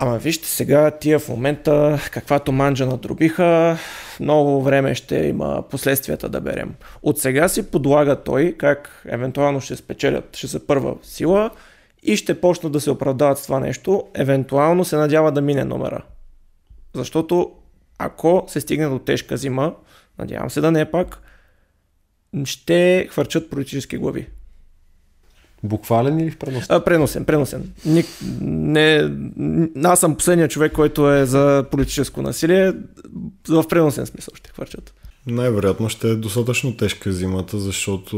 Ама вижте сега тия в момента, каквато манджа надробиха, много време ще има последствията да берем. От сега си подлага той как евентуално ще спечелят, ще са първа сила и ще почнат да се оправдават с това нещо. Евентуално се надява да мине номера. Защото ако се стигне до тежка зима, надявам се да не е пак, ще хвърчат политически глави. Буквален или в преносен? А, преносен, преносен. Ник, не, аз съм последният човек, който е за политическо насилие. В преносен смисъл ще хвърчат. Най-вероятно ще е достатъчно тежка зимата, защото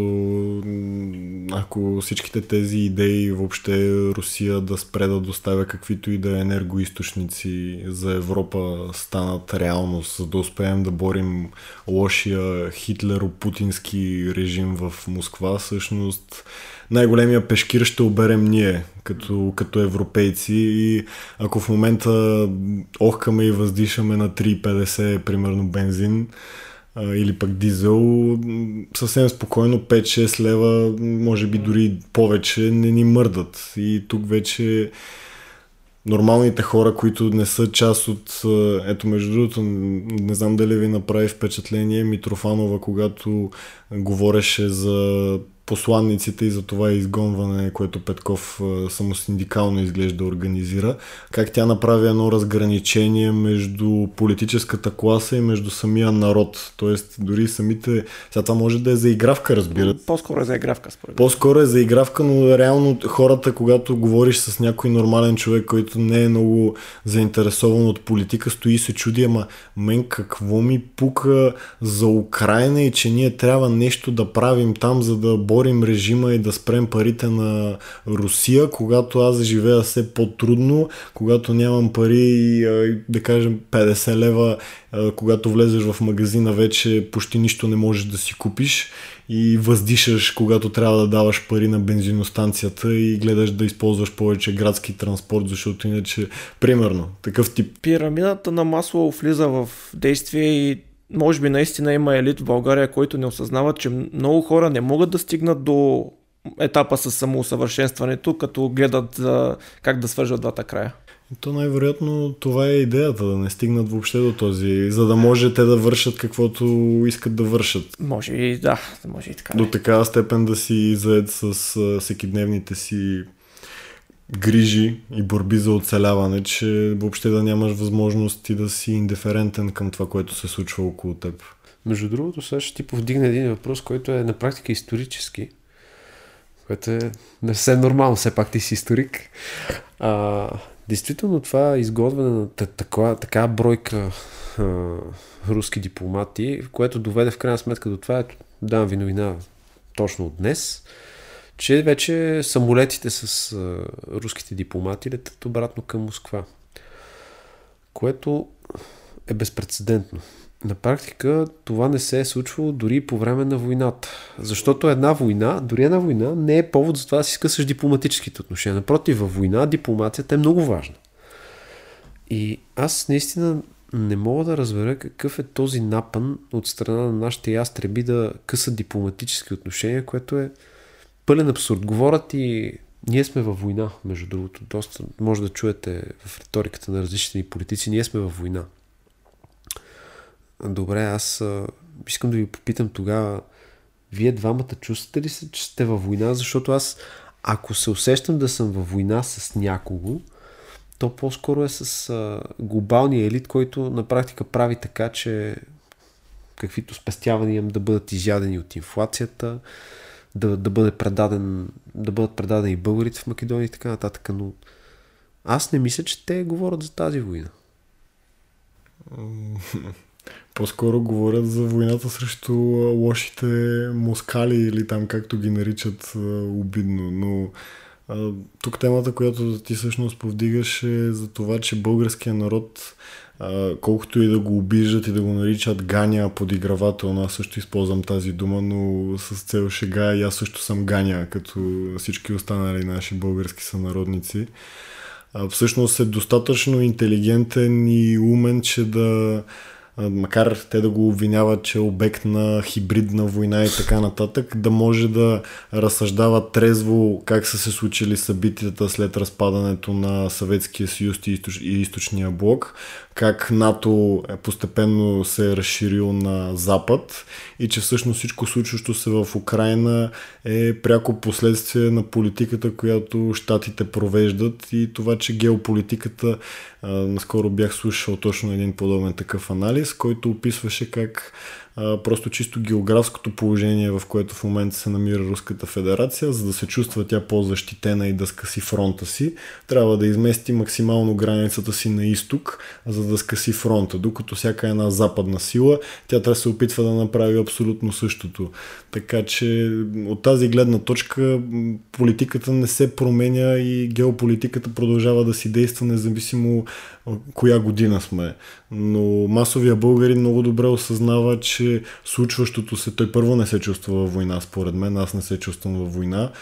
ако всичките тези идеи въобще Русия да спре да доставя каквито и да е енергоисточници за Европа станат реалност, за да успеем да борим лошия хитлеро-путински режим в Москва, всъщност най-големия пешкир ще оберем ние, като, като европейци. И ако в момента охкаме и въздишаме на 3,50 примерно бензин, или пък дизел, съвсем спокойно 5-6 лева, може би дори повече, не ни мърдат. И тук вече нормалните хора, които не са част от... Ето, между другото, не знам дали ви направи впечатление Митрофанова, когато говореше за посланниците и за това изгонване, което Петков самосиндикално изглежда да организира, как тя направи едно разграничение между политическата класа и между самия народ. Тоест, дори самите... Сега това може да е за игравка, разбира. По-скоро е за игравка, според По-скоро е за игравка, но реално хората, когато говориш с някой нормален човек, който не е много заинтересован от политика, стои и се чуди, ама мен какво ми пука за Украина и че ние трябва нещо да правим там, за да борим затворим режима и да спрем парите на Русия, когато аз живея все по-трудно, когато нямам пари, да кажем 50 лева, когато влезеш в магазина вече почти нищо не можеш да си купиш и въздишаш, когато трябва да даваш пари на бензиностанцията и гледаш да използваш повече градски транспорт, защото иначе, примерно, такъв тип. Пирамидата на масло влиза в действие и може би наистина има елит в България, който не осъзнава, че много хора не могат да стигнат до етапа с самоусъвършенстването, като гледат за как да свържат двата края. То най-вероятно това е идеята, да не стигнат въобще до този, за да може те да вършат каквото искат да вършат. Може и да, може и така. До такава степен да си заед с всекидневните си грижи и борби за оцеляване, че въобще да нямаш възможност и да си индиферентен към това, което се случва около теб. Между другото, сега ще ти повдигна един въпрос, който е на практика исторически, което е не съвсем нормално, все пак ти си историк. А, действително това изготвяне на такава, така бройка а, руски дипломати, което доведе в крайна сметка до това, давам ви новина точно от днес, че вече самолетите с а, руските дипломати летят обратно към Москва. Което е безпредседентно. На практика това не се е случвало дори по време на войната. Защото една война, дори една война, не е повод за това да си скъсаш дипломатическите отношения. Напротив, във война дипломацията е много важна. И аз наистина не мога да разбера какъв е този напън от страна на нашите ястреби да късат дипломатически отношения, което е пълен абсурд. Говорят и ние сме във война, между другото. Доста може да чуете в риториката на различни политици. Ние сме във война. Добре, аз искам да ви попитам тогава, вие двамата чувствате ли се, че сте във война? Защото аз, ако се усещам да съм във война с някого, то по-скоро е с глобалния елит, който на практика прави така, че каквито спестявания да бъдат изядени от инфлацията, да, да, бъде предаден, да бъдат предадени българите в Македония и така нататък. Но аз не мисля, че те говорят за тази война. По-скоро говорят за войната срещу лошите москали или там както ги наричат обидно. Но тук темата, която ти всъщност повдигаш е за това, че българския народ колкото и да го обиждат и да го наричат ганя подигравателно, аз също използвам тази дума, но с цел шега и аз също съм ганя, като всички останали наши български сънародници. А, всъщност е достатъчно интелигентен и умен, че да макар те да го обвиняват, че е обект на хибридна война и така нататък, да може да разсъждава трезво как са се случили събитията след разпадането на Съветския съюз и източния блок, как НАТО е постепенно се е разширил на запад и че всъщност всичко случващо се в Украина е пряко последствие на политиката, която щатите провеждат и това, че геополитиката, наскоро бях слушал точно един подобен такъв анализ, който описваше как просто чисто географското положение, в което в момента се намира Руската федерация, за да се чувства тя по-защитена и да скъси фронта си, трябва да измести максимално границата си на изток, за да скъси фронта, докато всяка една западна сила, тя трябва да се опитва да направи абсолютно същото. Така че от тази гледна точка политиката не се променя и геополитиката продължава да си действа независимо коя година сме. Но масовия българин много добре осъзнава, че случващото се, той първо не се чувства във война, според мен, аз не се чувствам във война.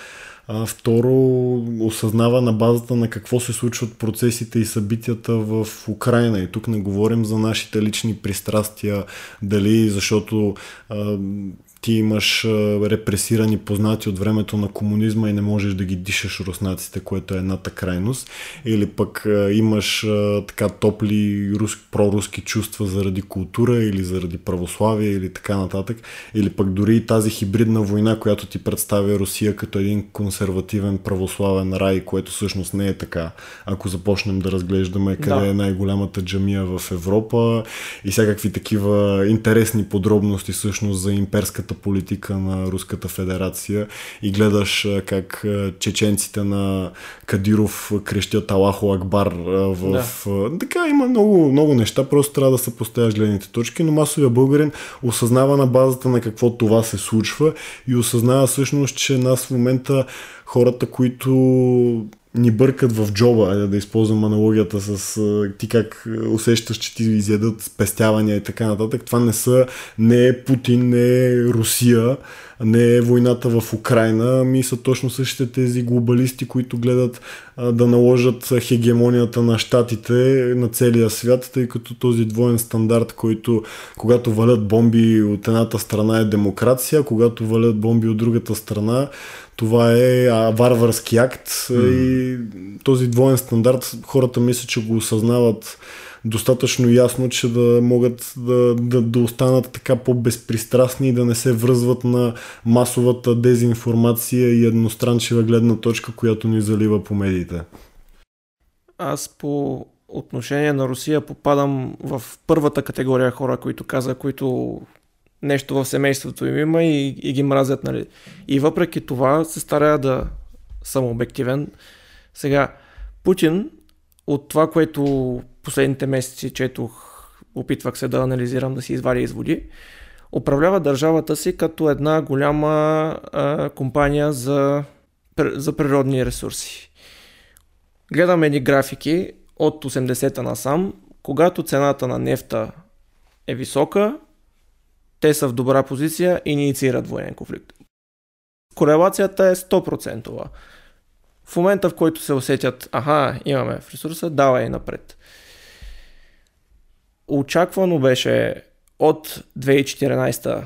А, второ, осъзнава на базата на какво се случват процесите и събитията в Украина. И тук не говорим за нашите лични пристрастия, дали защото а, ти имаш репресирани познати от времето на комунизма и не можеш да ги дишаш руснаците, което е едната крайност, или пък имаш така топли рус, проруски чувства заради култура или заради православие или така нататък, или пък дори и тази хибридна война, която ти представя Русия като един консервативен православен рай, което всъщност не е така. Ако започнем да разглеждаме къде да. е най-голямата джамия в Европа и всякакви такива интересни подробности всъщност за имперската политика на Руската федерация и гледаш как чеченците на Кадиров крещят Алахо Акбар в... Да. Така има много, много неща, просто трябва да се поставяш гледните точки, но масовия българин осъзнава на базата на какво това се случва и осъзнава всъщност, че нас в момента хората, които ни бъркат в джоба, да използвам аналогията с ти как усещаш, че ти изядат спестявания и така нататък. Това не са, не е Путин, не е Русия, не е войната в Украина, ми са точно същите тези глобалисти, които гледат а, да наложат хегемонията на щатите на целия свят, тъй като този двоен стандарт, който когато валят бомби от едната страна е демокрация, когато валят бомби от другата страна това е а, варварски акт mm. и този двоен стандарт хората мисля, че го осъзнават достатъчно ясно, че да могат да, да, да останат така по-безпристрастни и да не се връзват на масовата дезинформация и едностранчива гледна точка, която ни залива по медиите. Аз по отношение на Русия попадам в първата категория хора, които каза, които нещо в семейството им има и, и ги мразят, нали. И въпреки това се старая да съм обективен. Сега, Путин, от това, което последните месеци четох, опитвах се да анализирам, да си извадя изводи, управлява държавата си като една голяма а, компания за, за природни ресурси. Гледаме ни графики от 80-та насам, когато цената на нефта е висока, те са в добра позиция и инициират военен конфликт. Корелацията е 100%. В момента, в който се усетят, аха, имаме в ресурса, давай напред. Очаквано беше от 2014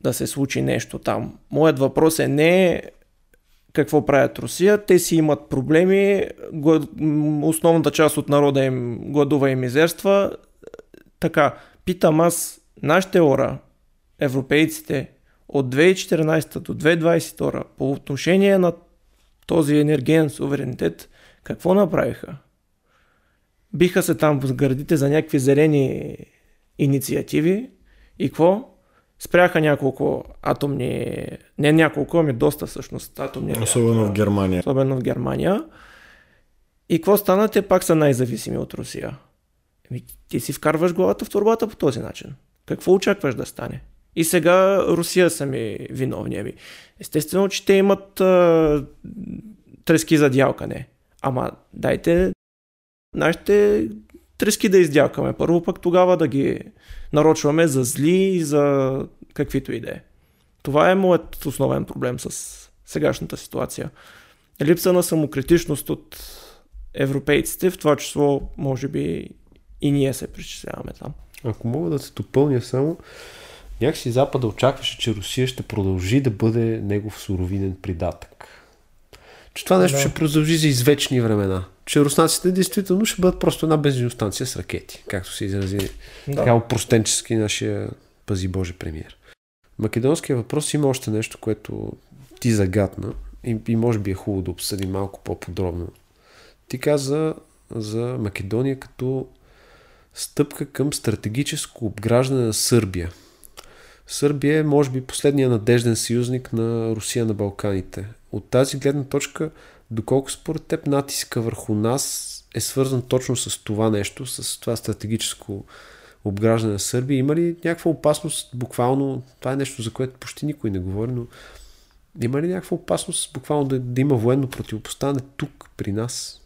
да се случи нещо там. Моят въпрос е не какво правят Русия. Те си имат проблеми, основната част от народа им гладува и мизерства. Така, питам аз, нашите ора, европейците от 2014 до 2022 по отношение на този енергиен суверенитет, какво направиха? Биха се там в градите за някакви зелени инициативи и какво? Спряха няколко атомни, не няколко, ами доста всъщност атомни. Особено в Германия. Особено в Германия. И какво стана? Те пак са най-зависими от Русия. Еми, ти си вкарваш главата в турбата по този начин. Какво очакваш да стане? И сега Русия са ми виновни. Ами, естествено, че те имат а, трески за дялкане. Ама дайте нашите трески да издялкаме. Първо пък тогава да ги нарочваме за зли и за каквито и да е. Това е моят основен проблем с сегашната ситуация. Липса на самокритичност от европейците, в това число, може би, и ние се причисляваме там. ако мога да се допълня само, някакси Запада очакваше, че Русия ще продължи да бъде негов суровинен придатък. Че това нещо Да. ще продължи за извечни времена. Че руснаците действително ще бъдат просто една бензиностанция с ракети, както се изрази Да. така опростенчески нашия пази Боже премиер. Македонския въпрос има още нещо, което ти загадна и, и може би е хубаво да обсъдим малко по-подробно. Ти каза за Македония като стъпка към стратегическо обграждане на Сърбия. Сърбия е, може би, последния надежден съюзник на Русия на Балканите. От тази гледна точка, доколко според теб натиска върху нас е свързан точно с това нещо, с това стратегическо обграждане на Сърбия. Има ли някаква опасност, буквално, това е нещо, за което почти никой не говори, но има ли някаква опасност, буквално да, да има военно противопоставяне тук, при нас?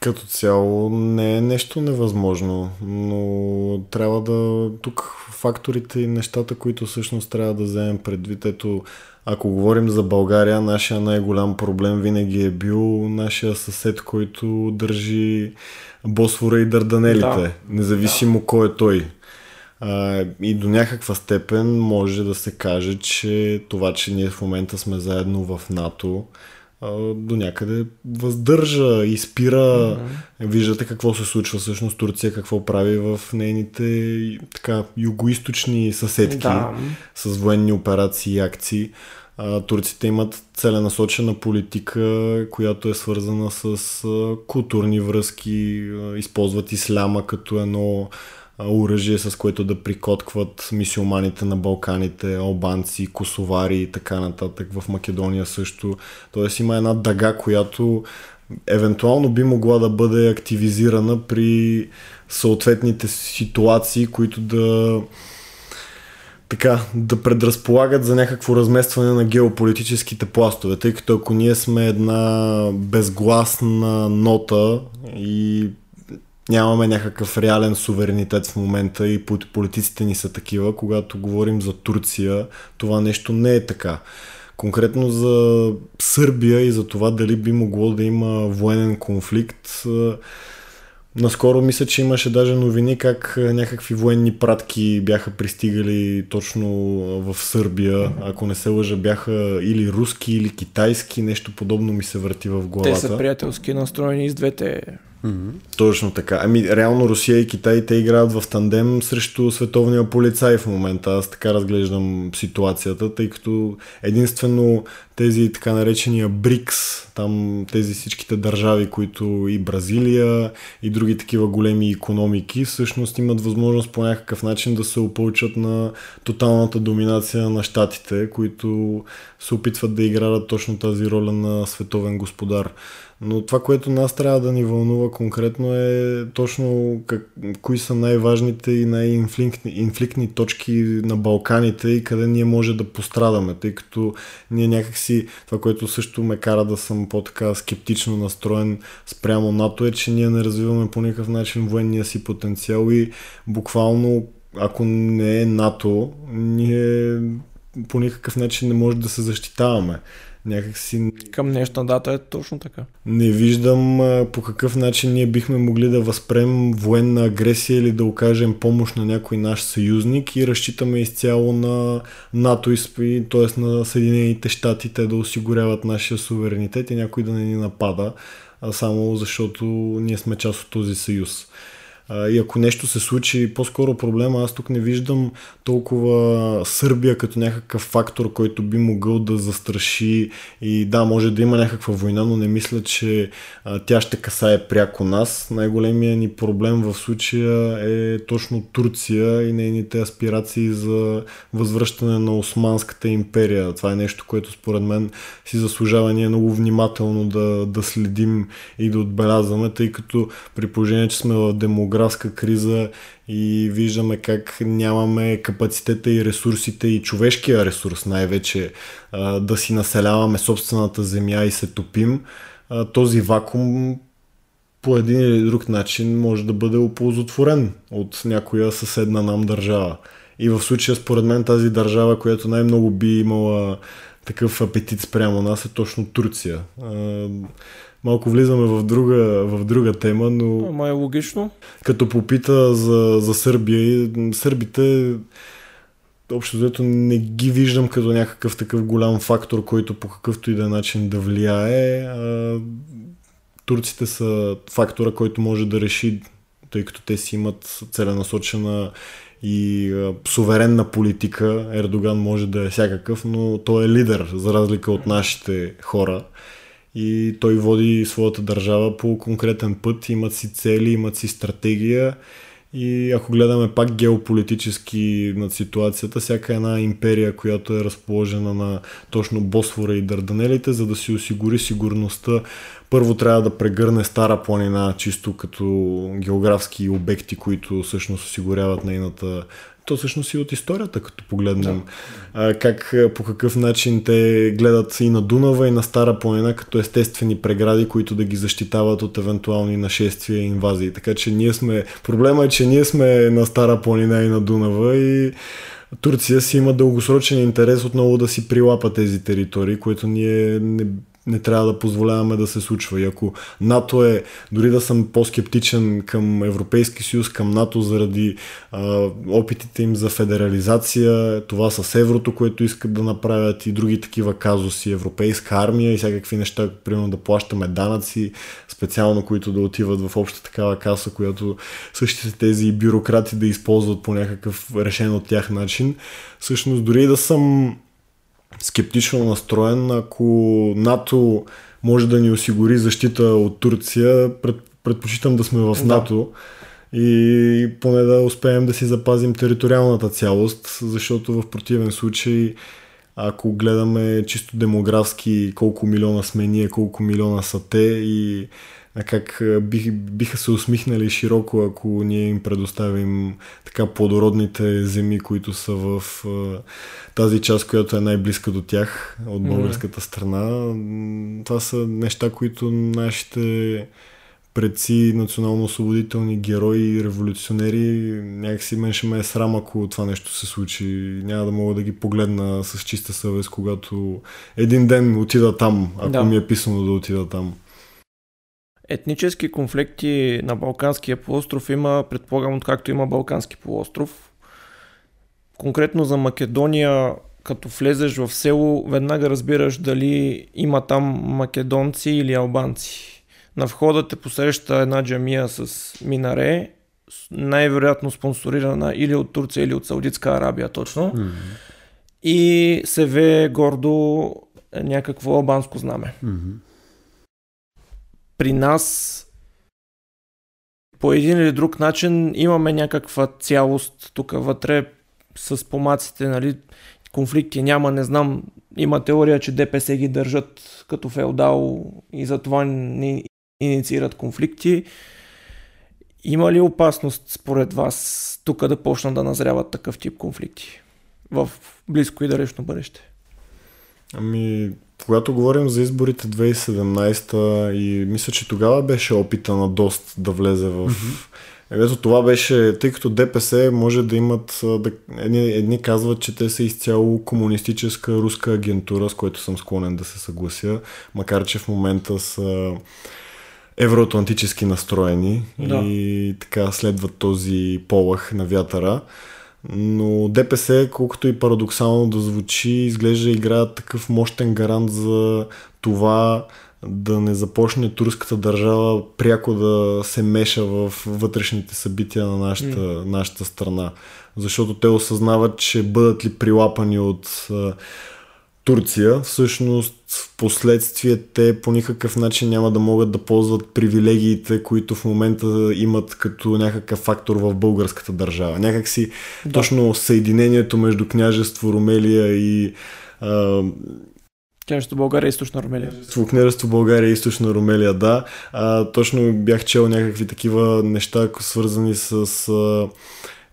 Като цяло не е нещо невъзможно, но трябва да... Тук факторите и нещата, които всъщност трябва да вземем предвид. Ето, ако говорим за България, нашия най-голям проблем винаги е бил нашия съсед, който държи Босфора и Дарданелите, Да. независимо кой е той. А, и до някаква степен може да се каже, че това, че ние в момента сме заедно в НАТО, до някъде въздържа и спира. Виждате какво се случва всъщност Турция, какво прави в нейните така югоисточни съседки Да. с военни операции и акции. А, турците имат целенасочена политика, която е свързана с а, културни връзки, а, използват исляма като едно оръжие, с което да прикоткват мисиоманите на Балканите, албанци, косовари и така нататък. В Македония също. Тоест има една дъга, която евентуално би могла да бъде активизирана при съответните ситуации, които да така, да предразполагат за някакво разместване на геополитическите пластове, тъй като ако ние сме една безгласна нота и нямаме някакъв реален суверенитет в момента и пол- политиците ни са такива, когато говорим за Турция, това нещо не е така. Конкретно за Сърбия и за това дали би могло да има военен конфликт, а, Наскоро мисля, че имаше даже новини как а, някакви военни пратки бяха пристигали точно а, в Сърбия. Ако не се лъжа, бяха или руски, или китайски, нещо подобно ми се върти в главата. Те са приятелски настроени с двете. Точно така. Ами, реално Русия и Китай, те играят в тандем срещу световния полицай в момента. Аз така разглеждам ситуацията, тъй като единствено тези така наречения БРИКС, там тези всичките държави, които и Бразилия, и други такива големи економики, всъщност имат възможност по някакъв начин да се опълчат на тоталната доминация на щатите, които се опитват да играят точно тази роля на световен господар. Но това, което нас трябва да ни вълнува конкретно е точно как, кои са най-важните и най-инфликтни точки на Балканите и къде ние може да пострадаме, тъй като ние някакси, това, което също ме кара да съм по-така скептично настроен спрямо НАТО е, че ние не развиваме по никакъв начин военния си потенциал и буквално ако не е НАТО, ние по никакъв начин не може да се защитаваме. Някакси Към днешна дата е точно така. не виждам а, по какъв начин ние бихме могли да възпрем военна агресия или да окажем помощ на някой наш съюзник и разчитаме изцяло на НАТО и т.е. на Съединените щати те да осигуряват нашия суверенитет и някой да не ни напада, а само защото ние сме част от този съюз. И ако нещо се случи, по-скоро проблема, аз тук не виждам толкова Сърбия като някакъв фактор, който би могъл да застраши и да, може да има някаква война, но не мисля, че тя ще касае пряко нас. Най-големият ни проблем в случая е точно Турция и нейните аспирации за възвръщане на Османската империя. Това е нещо, което според мен си заслужава ние много внимателно да, да следим и да отбелязваме, тъй като при положение, че сме в демографска криза и виждаме как нямаме капацитета и ресурсите и човешкия ресурс най-вече да си населяваме собствената земя и се топим, този вакуум по един или друг начин може да бъде оползотворен от някоя съседна нам държава. И в случая, според мен, тази държава, която най-много би имала такъв апетит спрямо нас е точно Турция. Малко влизаме в друга, в друга тема, но... Ама е логично. Като попита за, за Сърбия, сърбите общо взето не ги виждам като някакъв такъв голям фактор, който по какъвто и да е начин да влияе. А, турците са фактора, който може да реши, тъй като те си имат целенасочена и а, суверенна политика. Ердоган може да е всякакъв, но той е лидер, за разлика от нашите хора. И той води своята държава по конкретен път, имат си цели, имат си стратегия. И ако гледаме пак геополитически над ситуацията, всяка една империя, която е разположена на точно Босфора и Дарданелите, за да си осигури сигурността, първо трябва да прегърне Стара планина, чисто като географски обекти, които всъщност осигуряват нейната то всъщност и от историята, като погледнем да. как, по какъв начин те гледат и на Дунава и на Стара планина като естествени прегради, които да ги защитават от евентуални нашествия и инвазии. Така че ние сме, проблема е, че ние сме на Стара планина и на Дунава и Турция си има дългосрочен интерес отново да си прилапа тези територии, които ние не не трябва да позволяваме да се случва. И ако НАТО е, дори да съм по-скептичен към Европейски съюз, към НАТО заради а, опитите им за федерализация, това с еврото, което искат да направят и други такива казуси, европейска армия и всякакви неща, примерно да плащаме данъци, специално които да отиват в обща такава каса, която същите тези бюрократи да използват по някакъв решен от тях начин. Всъщност дори да съм скептично настроен. Ако НАТО може да ни осигури защита от Турция, пред, предпочитам да сме в да. НАТО и поне да успеем да си запазим териториалната цялост, защото в противен случай ако гледаме чисто демографски колко милиона сме ние, колко милиона са те и как бих, биха се усмихнали широко, ако ние им предоставим така плодородните земи, които са в тази част, която е най-близка до тях от българската страна. Това са неща, които нашите предци национално-освободителни герои и революционери, някакси мен ще ме е срам, ако това нещо се случи. Няма да мога да ги погледна с чиста съвест, когато един ден отида там, ако да. ми е писано да отида там. Етнически конфликти на Балканския полуостров има, предполагам, както има Балкански полуостров. Конкретно за Македония, като влезеш в село, веднага разбираш дали има там македонци или албанци. На входа те посреща една джамия с минаре, най-вероятно спонсорирана или от Турция, или от Саудитска Арабия точно. Mm-hmm. И се вее гордо някакво албанско знаме. Mm-hmm при нас по един или друг начин имаме някаква цялост тук вътре с помаците, нали, конфликти няма, не знам, има теория, че ДПС ги държат като феодал и затова не инициират конфликти. Има ли опасност според вас тук да почнат да назряват такъв тип конфликти в близко и далечно бъдеще? Ами, когато говорим за изборите 2017 и мисля, че тогава беше опита на Дост да влезе в... Mm-hmm. Ето това беше, тъй като ДПС може да имат, да, едни, едни казват, че те са изцяло комунистическа руска агентура, с което съм склонен да се съглася, макар че в момента са евроатлантически настроени да. и така следват този полах на вятъра. Но ДПС, колкото и парадоксално да звучи, изглежда играят такъв мощен гарант за това да не започне турската държава пряко да се меша в вътрешните събития на нашата, mm. нашата страна. Защото те осъзнават, че бъдат ли прилапани от Турция, всъщност в последствие те по никакъв начин няма да могат да ползват привилегиите, които в момента имат като някакъв фактор в българската държава. Някакси да. точно съединението между княжество Румелия и а, Княжество България и Източна Румелия. Княжество България и Източна Румелия, да. А, точно бях чел някакви такива неща, свързани с а,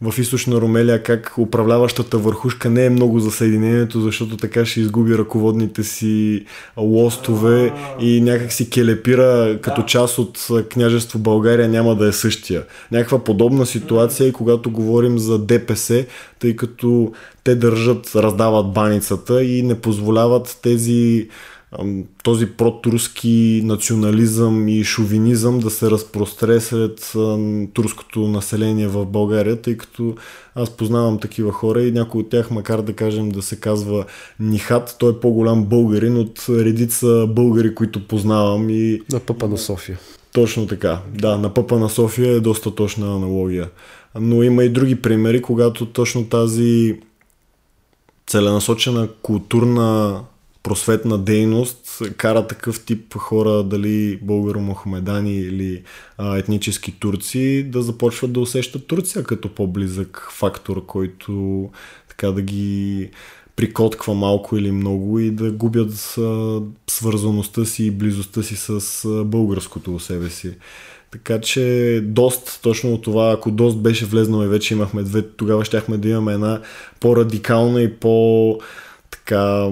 в източна Ромелия как управляващата върхушка не е много за Съединението, защото така ще изгуби ръководните си лостове и някак си келепира като част от княжество България няма да е същия. Някаква подобна ситуация и когато говорим за ДПС, тъй като те държат, раздават баницата и не позволяват тези този протурски национализъм и шовинизъм да се разпростре сред турското население в България, тъй като аз познавам такива хора и някой от тях, макар да кажем да се казва Нихат, той е по-голям българин от редица българи, които познавам и... На пъпа на София. Точно така. Да, на пъпа на София е доста точна аналогия. Но има и други примери, когато точно тази целенасочена културна просветна дейност кара такъв тип хора, дали българо-мохамедани или а, етнически турци, да започват да усещат Турция като по-близък фактор, който така да ги прикотква малко или много и да губят а, свързаността си и близостта си с българското у себе си. Така че Дост, точно от това, ако Дост беше влезнал и вече имахме две, тогава щяхме да имаме една по-радикална и по- така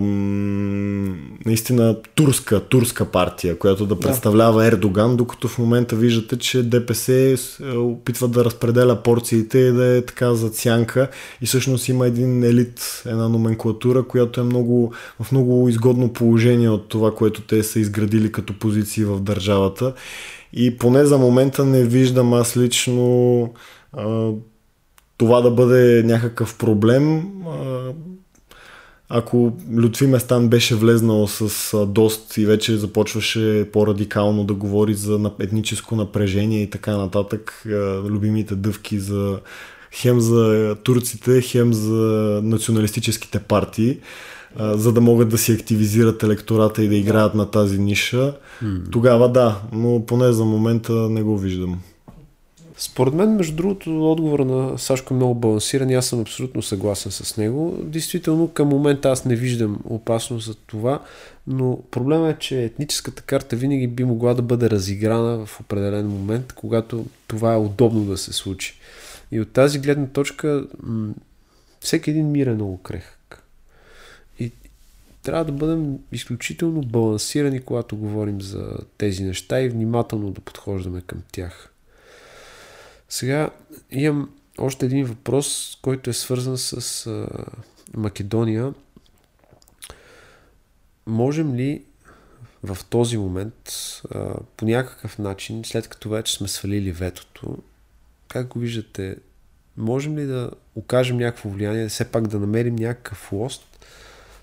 наистина турска, турска партия, която да представлява да. Ердоган, докато в момента виждате, че ДПС е, опитва да разпределя порциите и да е така за цянка и всъщност има един елит, една номенклатура, която е много, в много изгодно положение от това, което те са изградили като позиции в държавата. И поне за момента не виждам аз лично а, това да бъде някакъв проблем. А, ако Лютви Местан беше влезнал с дост и вече започваше по-радикално да говори за етническо напрежение и така нататък, любимите дъвки за хем за турците, хем за националистическите партии, за да могат да си активизират електората и да играят на тази ниша, тогава да, но поне за момента не го виждам. Според мен, между другото, отговора на Сашко е много балансиран и аз съм абсолютно съгласен с него. Действително, към момента аз не виждам опасност за това, но проблема е, че етническата карта винаги би могла да бъде разиграна в определен момент, когато това е удобно да се случи. И от тази гледна точка, всеки един мир е много крехък. И трябва да бъдем изключително балансирани, когато говорим за тези неща и внимателно да подхождаме към тях. Сега имам още един въпрос, който е свързан с а, Македония. Можем ли в този момент а, по някакъв начин, след като вече сме свалили ветото, как го виждате, можем ли да окажем някакво влияние, все пак да намерим някакъв лост,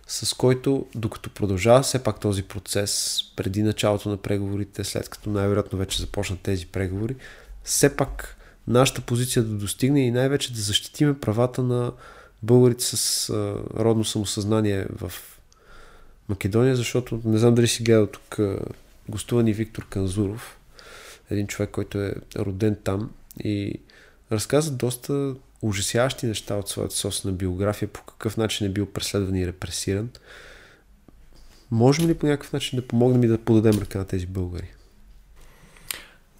с който, докато продължава все пак този процес, преди началото на преговорите, след като най-вероятно вече започнат тези преговори, все пак нашата позиция да достигне и най-вече да защитиме правата на българите с а, родно самосъзнание в Македония, защото не знам дали си гледал тук гостувани Виктор Канзуров, един човек, който е роден там и разказа доста ужасяващи неща от своята собствена биография, по какъв начин е бил преследван и репресиран. Можем ли по някакъв начин да помогнем и да подадем ръка на тези българи?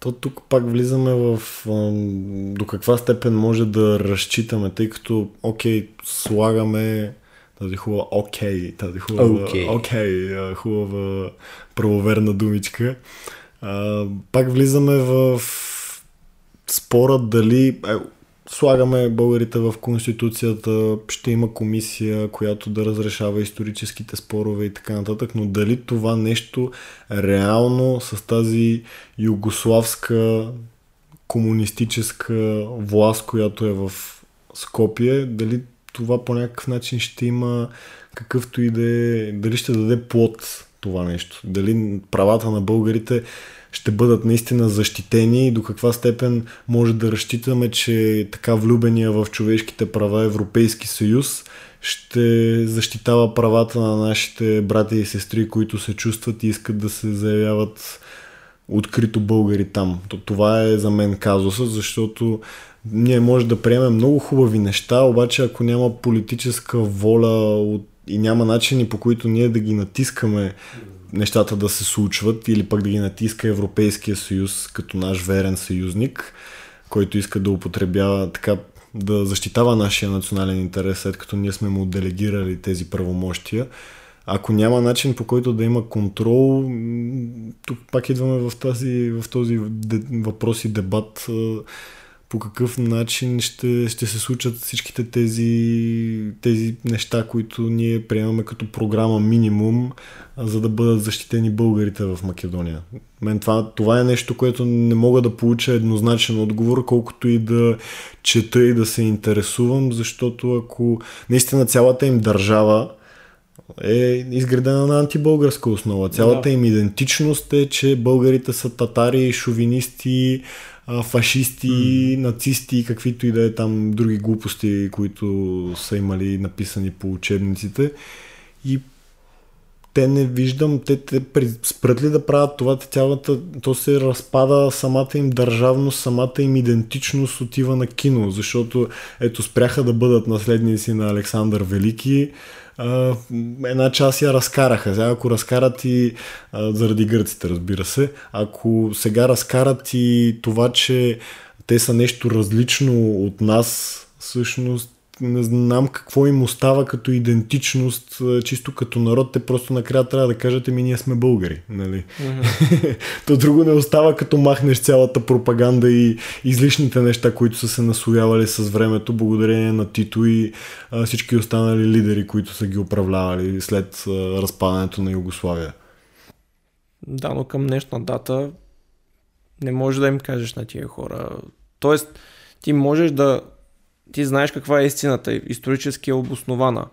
То тук пак влизаме в до каква степен може да разчитаме, тъй като, окей, слагаме тази хубава окей, тази хубава окей, okay. хубава правоверна думичка. А, пак влизаме в спора дали слагаме българите в Конституцията, ще има комисия, която да разрешава историческите спорове и така нататък, но дали това нещо реално с тази югославска комунистическа власт, която е в Скопие, дали това по някакъв начин ще има какъвто и да е, дали ще даде плод това нещо, дали правата на българите ще бъдат наистина защитени и до каква степен може да разчитаме, че така влюбения в човешките права Европейски съюз ще защитава правата на нашите брати и сестри, които се чувстват и искат да се заявяват открито българи там. Това е за мен казуса, защото ние може да приемем много хубави неща, обаче ако няма политическа воля и няма начини по които ние да ги натискаме нещата да се случват или пък да ги натиска Европейския съюз като наш верен съюзник, който иска да употребява така да защитава нашия национален интерес, след като ние сме му делегирали тези правомощия. Ако няма начин по който да има контрол, тук пак идваме в, тази, в този въпрос и дебат по какъв начин ще, ще се случат всичките тези, тези неща, които ние приемаме като програма минимум, за да бъдат защитени българите в Македония. Мен това, това е нещо, което не мога да получа еднозначен отговор, колкото и да чета и да се интересувам, защото ако наистина цялата им държава е изградена на антибългарска основа. Цялата да. им идентичност е, че българите са татари, шовинисти, фашисти, mm. нацисти, каквито и да е там други глупости, които са имали написани по учебниците. И те не виждам, те, те спрат ли да правят това, те цялата, то се разпада самата им държавност, самата им идентичност отива на кино, защото ето спряха да бъдат наследници на Александър Велики, една част я разкараха. Сега, ако разкарат и заради гърците, разбира се, ако сега разкарат и това, че те са нещо различно от нас, всъщност не знам какво им остава като идентичност, чисто като народ, те просто накрая трябва да кажат, ми ние сме българи. Нали? Mm-hmm. То друго не остава като махнеш цялата пропаганда и излишните неща, които са се наслоявали с времето, благодарение на Тито и а, всички останали лидери, които са ги управлявали след а, разпадането на Югославия. Да, но към днешна дата не може да им кажеш на тия хора. Тоест, ти можеш да ти знаеш каква е истината, исторически е обоснована,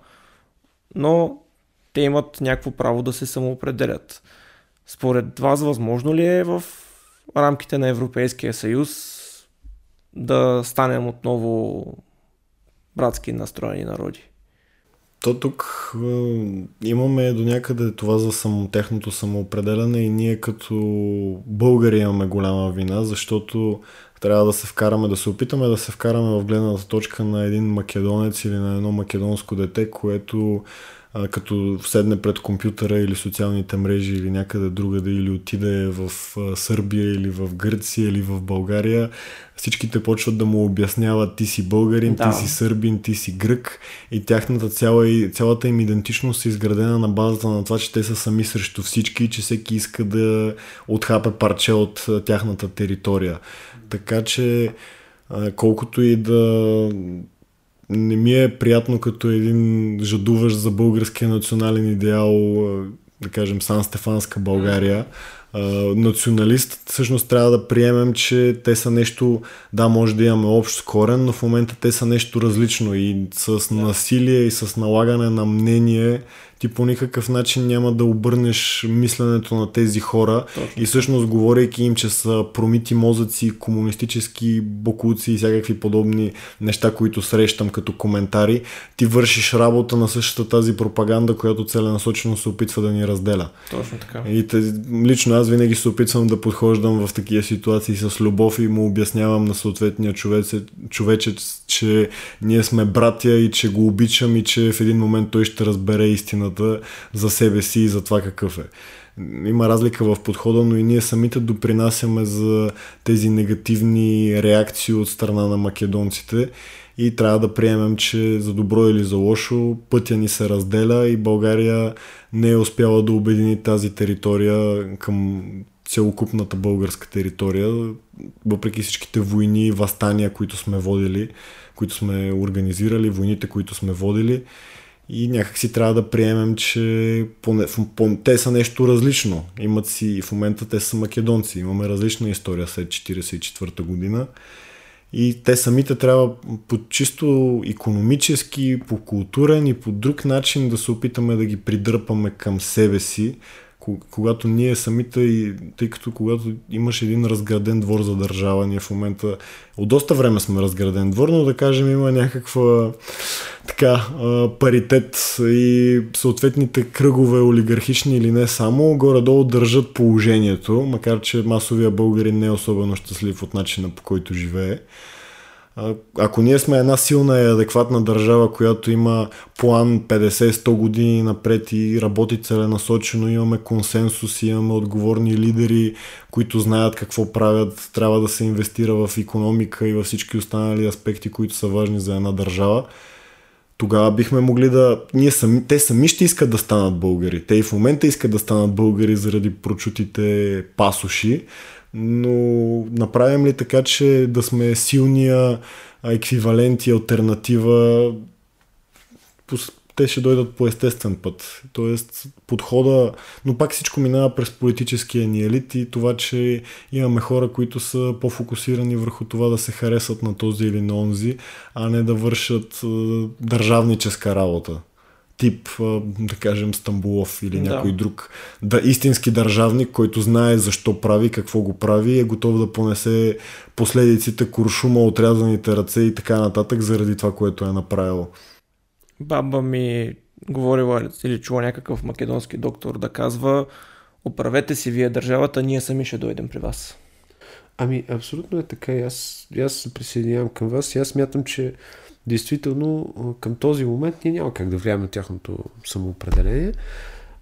но те имат някакво право да се самоопределят. Според вас възможно ли е в рамките на Европейския съюз да станем отново братски настроени народи? То тук е, имаме до някъде това за само, техното самоопределяне и ние като българи имаме голяма вина, защото трябва да се вкараме, да се опитаме да се вкараме в гледната точка на един македонец или на едно македонско дете, което а, като седне пред компютъра или социалните мрежи или някъде другаде или отиде в Сърбия или в Гърция или в България, всичките почват да му обясняват ти си българин, да. ти си сърбин, ти си грък и тяхната цяла, цялата им идентичност е изградена на базата на това, че те са сами срещу всички и че всеки иска да отхапе парче от тяхната територия. Така че колкото и да не ми е приятно като един жадуващ за българския национален идеал, да кажем Сан Стефанска България, националист, всъщност трябва да приемем, че те са нещо, да, може да имаме общ корен, но в момента те са нещо различно и с насилие и с налагане на мнение ти по никакъв начин няма да обърнеш мисленето на тези хора Точно. и всъщност говорейки им, че са промити мозъци, комунистически бокуци и всякакви подобни неща, които срещам като коментари, ти вършиш работа на същата тази пропаганда, която целенасочено се опитва да ни разделя. Точно така. И тези, лично аз винаги се опитвам да подхождам в такива ситуации с любов и му обяснявам на съответния човече, човечец, че ние сме братя и че го обичам и че в един момент той ще разбере истината за себе си и за това какъв е. Има разлика в подхода, но и ние самите допринасяме за тези негативни реакции от страна на македонците и трябва да приемем, че за добро или за лошо пътя ни се разделя и България не е успяла да обедини тази територия към целокупната българска територия, въпреки всичките войни и възстания, които сме водили, които сме организирали, войните, които сме водили. И някак си трябва да приемем, че поне, по, те са нещо различно. Имат си, в момента те са македонци. Имаме различна история след 1944 година. И те самите трябва по чисто економически, по културен и по друг начин да се опитаме да ги придърпаме към себе си, когато ние самите, тъй като когато имаш един разграден двор за държава, ние в момента от доста време сме разграден двор, но да кажем има някаква така паритет и съответните кръгове олигархични или не само, горе-долу държат положението, макар че масовия българин не е особено щастлив от начина по който живее. Ако ние сме една силна и адекватна държава, която има план 50-100 години напред и работи целенасочено, имаме консенсус, имаме отговорни лидери, които знаят какво правят, трябва да се инвестира в економика и във всички останали аспекти, които са важни за една държава, тогава бихме могли да... Ние сами, те сами ще искат да станат българи. Те и в момента искат да станат българи заради прочутите пасоши, но направим ли така, че да сме силния еквивалент и альтернатива, те ще дойдат по естествен път. Тоест подхода, но пак всичко минава през политическия ни елит и това, че имаме хора, които са по-фокусирани върху това да се харесат на този или на онзи, а не да вършат държавническа работа тип, да кажем, Стамбулов или някой да. друг да, истински държавник, който знае защо прави, какво го прави и е готов да понесе последиците, куршума, отрязаните ръце и така нататък заради това, което е направил. Баба ми говорила или чула някакъв македонски доктор да казва оправете си вие държавата, ние сами ще дойдем при вас. Ами, абсолютно е така. И аз, аз се присъединявам към вас и аз смятам, че действително към този момент ние няма как да влияем на тяхното самоопределение.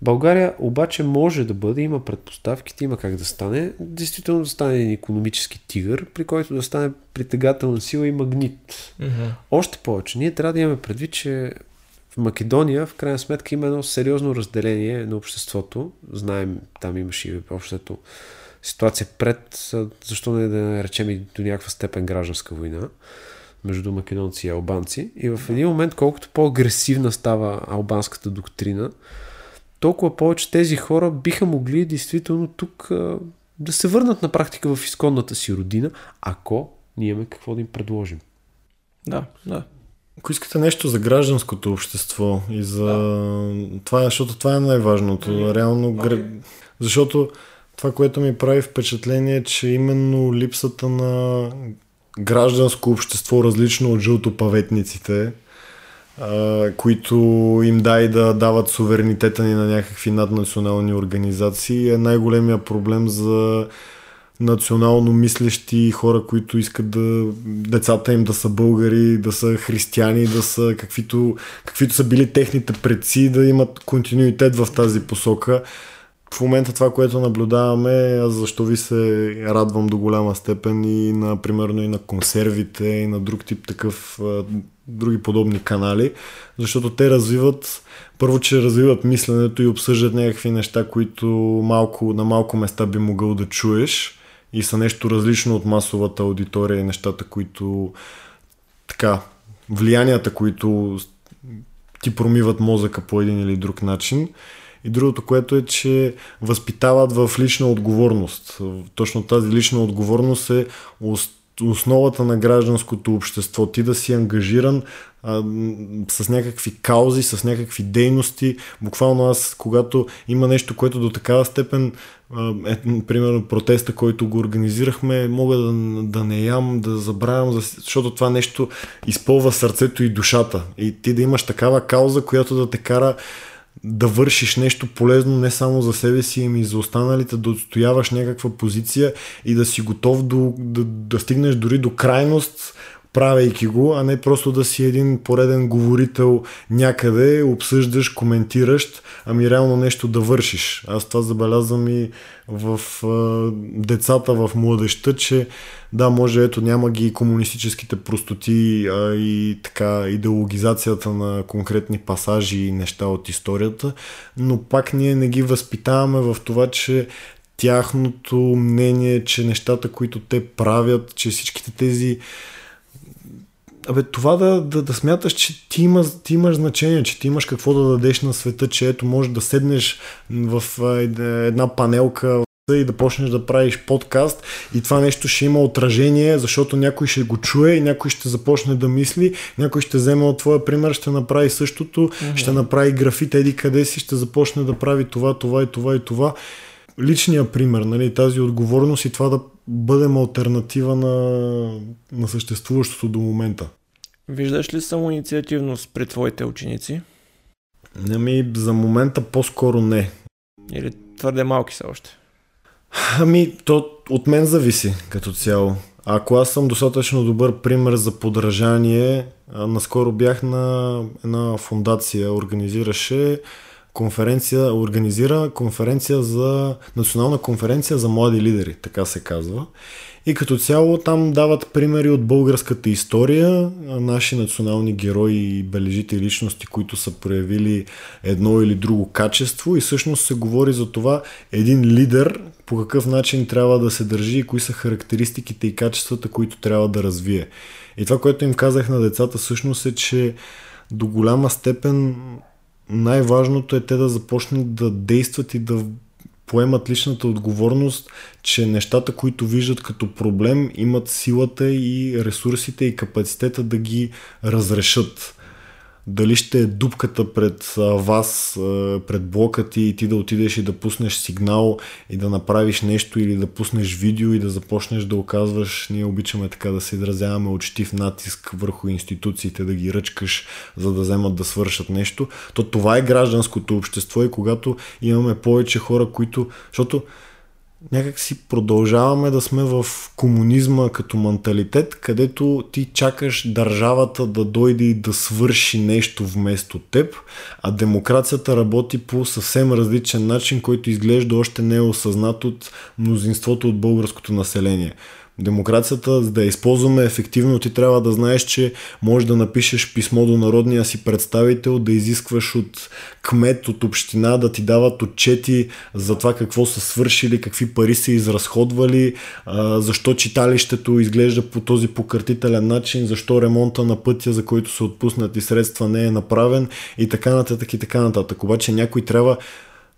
България обаче може да бъде, има предпоставките, има как да стане, действително да стане един економически тигър, при който да стане притегателна сила и магнит. Mm-hmm. Още повече, ние трябва да имаме предвид, че в Македония, в крайна сметка, има едно сериозно разделение на обществото. Знаем, там имаше и общото ситуация пред, защо не да наречем и до някаква степен гражданска война между македонци и албанци. И в един момент, колкото по-агресивна става албанската доктрина, толкова повече тези хора биха могли действително тук да се върнат на практика в изконната си родина, ако ние имаме какво да им предложим. Да, да. Ако искате нещо за гражданското общество и за да. това, защото това е най-важното. Mm-hmm. Реално, okay. защото това, което ми прави впечатление е, че именно липсата на гражданско общество, различно от жълтопаветниците, които им дай да дават суверенитета ни на някакви наднационални организации, е най-големия проблем за национално мислещи хора, които искат да децата им да са българи, да са християни, да са каквито, каквито са били техните предци, да имат континуитет в тази посока в момента това, което наблюдаваме, аз защо ви се радвам до голяма степен и на, примерно и на консервите, и на друг тип такъв, други подобни канали, защото те развиват, първо, че развиват мисленето и обсъждат някакви неща, които малко, на малко места би могъл да чуеш и са нещо различно от масовата аудитория и нещата, които така, влиянията, които ти промиват мозъка по един или друг начин. И другото, което е, че възпитават в лична отговорност. Точно тази лична отговорност е основата на гражданското общество. Ти да си ангажиран а, с някакви каузи, с някакви дейности. Буквално аз, когато има нещо, което до такава степен, а, е, примерно протеста, който го организирахме, мога да, да не ям, да забравям, защото това нещо изпълва сърцето и душата. И ти да имаш такава кауза, която да те кара да вършиш нещо полезно не само за себе си, ами и за останалите, да отстояваш някаква позиция и да си готов до, да, да стигнеш дори до крайност, правейки го, а не просто да си един пореден говорител някъде, обсъждаш, коментираш, ами реално нещо да вършиш. Аз това забелязвам и в а, децата, в младеща, че да, може, ето няма ги комунистическите простоти а, и така идеологизацията на конкретни пасажи и неща от историята, но пак ние не ги възпитаваме в това, че тяхното мнение, че нещата, които те правят, че всичките тези Абе, това да, да, да смяташ, че ти, има, ти имаш значение, че ти имаш какво да дадеш на света, че ето можеш да седнеш в една панелка и да почнеш да правиш подкаст и това нещо ще има отражение, защото някой ще го чуе и някой ще започне да мисли, някой ще вземе от твоя пример, ще направи същото, mm-hmm. ще направи графит еди къде си, ще започне да прави това, това и това и това. Личният пример, нали, тази отговорност и това да бъдем альтернатива на, на съществуващото до момента. Виждаш ли само инициативност при твоите ученици? Ами, за момента по-скоро не. Или твърде малки са още? Ами, то от мен зависи като цяло. Ако аз съм достатъчно добър пример за подражание, наскоро бях на една фундация, организираше конференция, организира конференция за национална конференция за млади лидери, така се казва. И като цяло там дават примери от българската история, наши национални герои и бележите личности, които са проявили едно или друго качество и всъщност се говори за това един лидер по какъв начин трябва да се държи и кои са характеристиките и качествата, които трябва да развие. И това, което им казах на децата всъщност е, че до голяма степен най-важното е те да започнат да действат и да поемат личната отговорност, че нещата, които виждат като проблем, имат силата и ресурсите и капацитета да ги разрешат дали ще е дупката пред вас, пред блока ти и ти да отидеш и да пуснеш сигнал и да направиш нещо или да пуснеш видео и да започнеш да оказваш, ние обичаме така да се изразяваме учтив натиск върху институциите, да ги ръчкаш, за да вземат да свършат нещо, то това е гражданското общество и когато имаме повече хора, които, защото някак си продължаваме да сме в комунизма като менталитет, където ти чакаш държавата да дойде и да свърши нещо вместо теб, а демокрацията работи по съвсем различен начин, който изглежда още не е осъзнат от мнозинството от българското население. Демокрацията, за да я използваме ефективно, ти трябва да знаеш, че можеш да напишеш писмо до народния си представител, да изискваш от кмет, от община да ти дават отчети за това какво са свършили, какви пари са изразходвали, защо читалището изглежда по този покъртителен начин, защо ремонта на пътя, за който са отпуснати средства, не е направен и така нататък и така нататък. Обаче някой трябва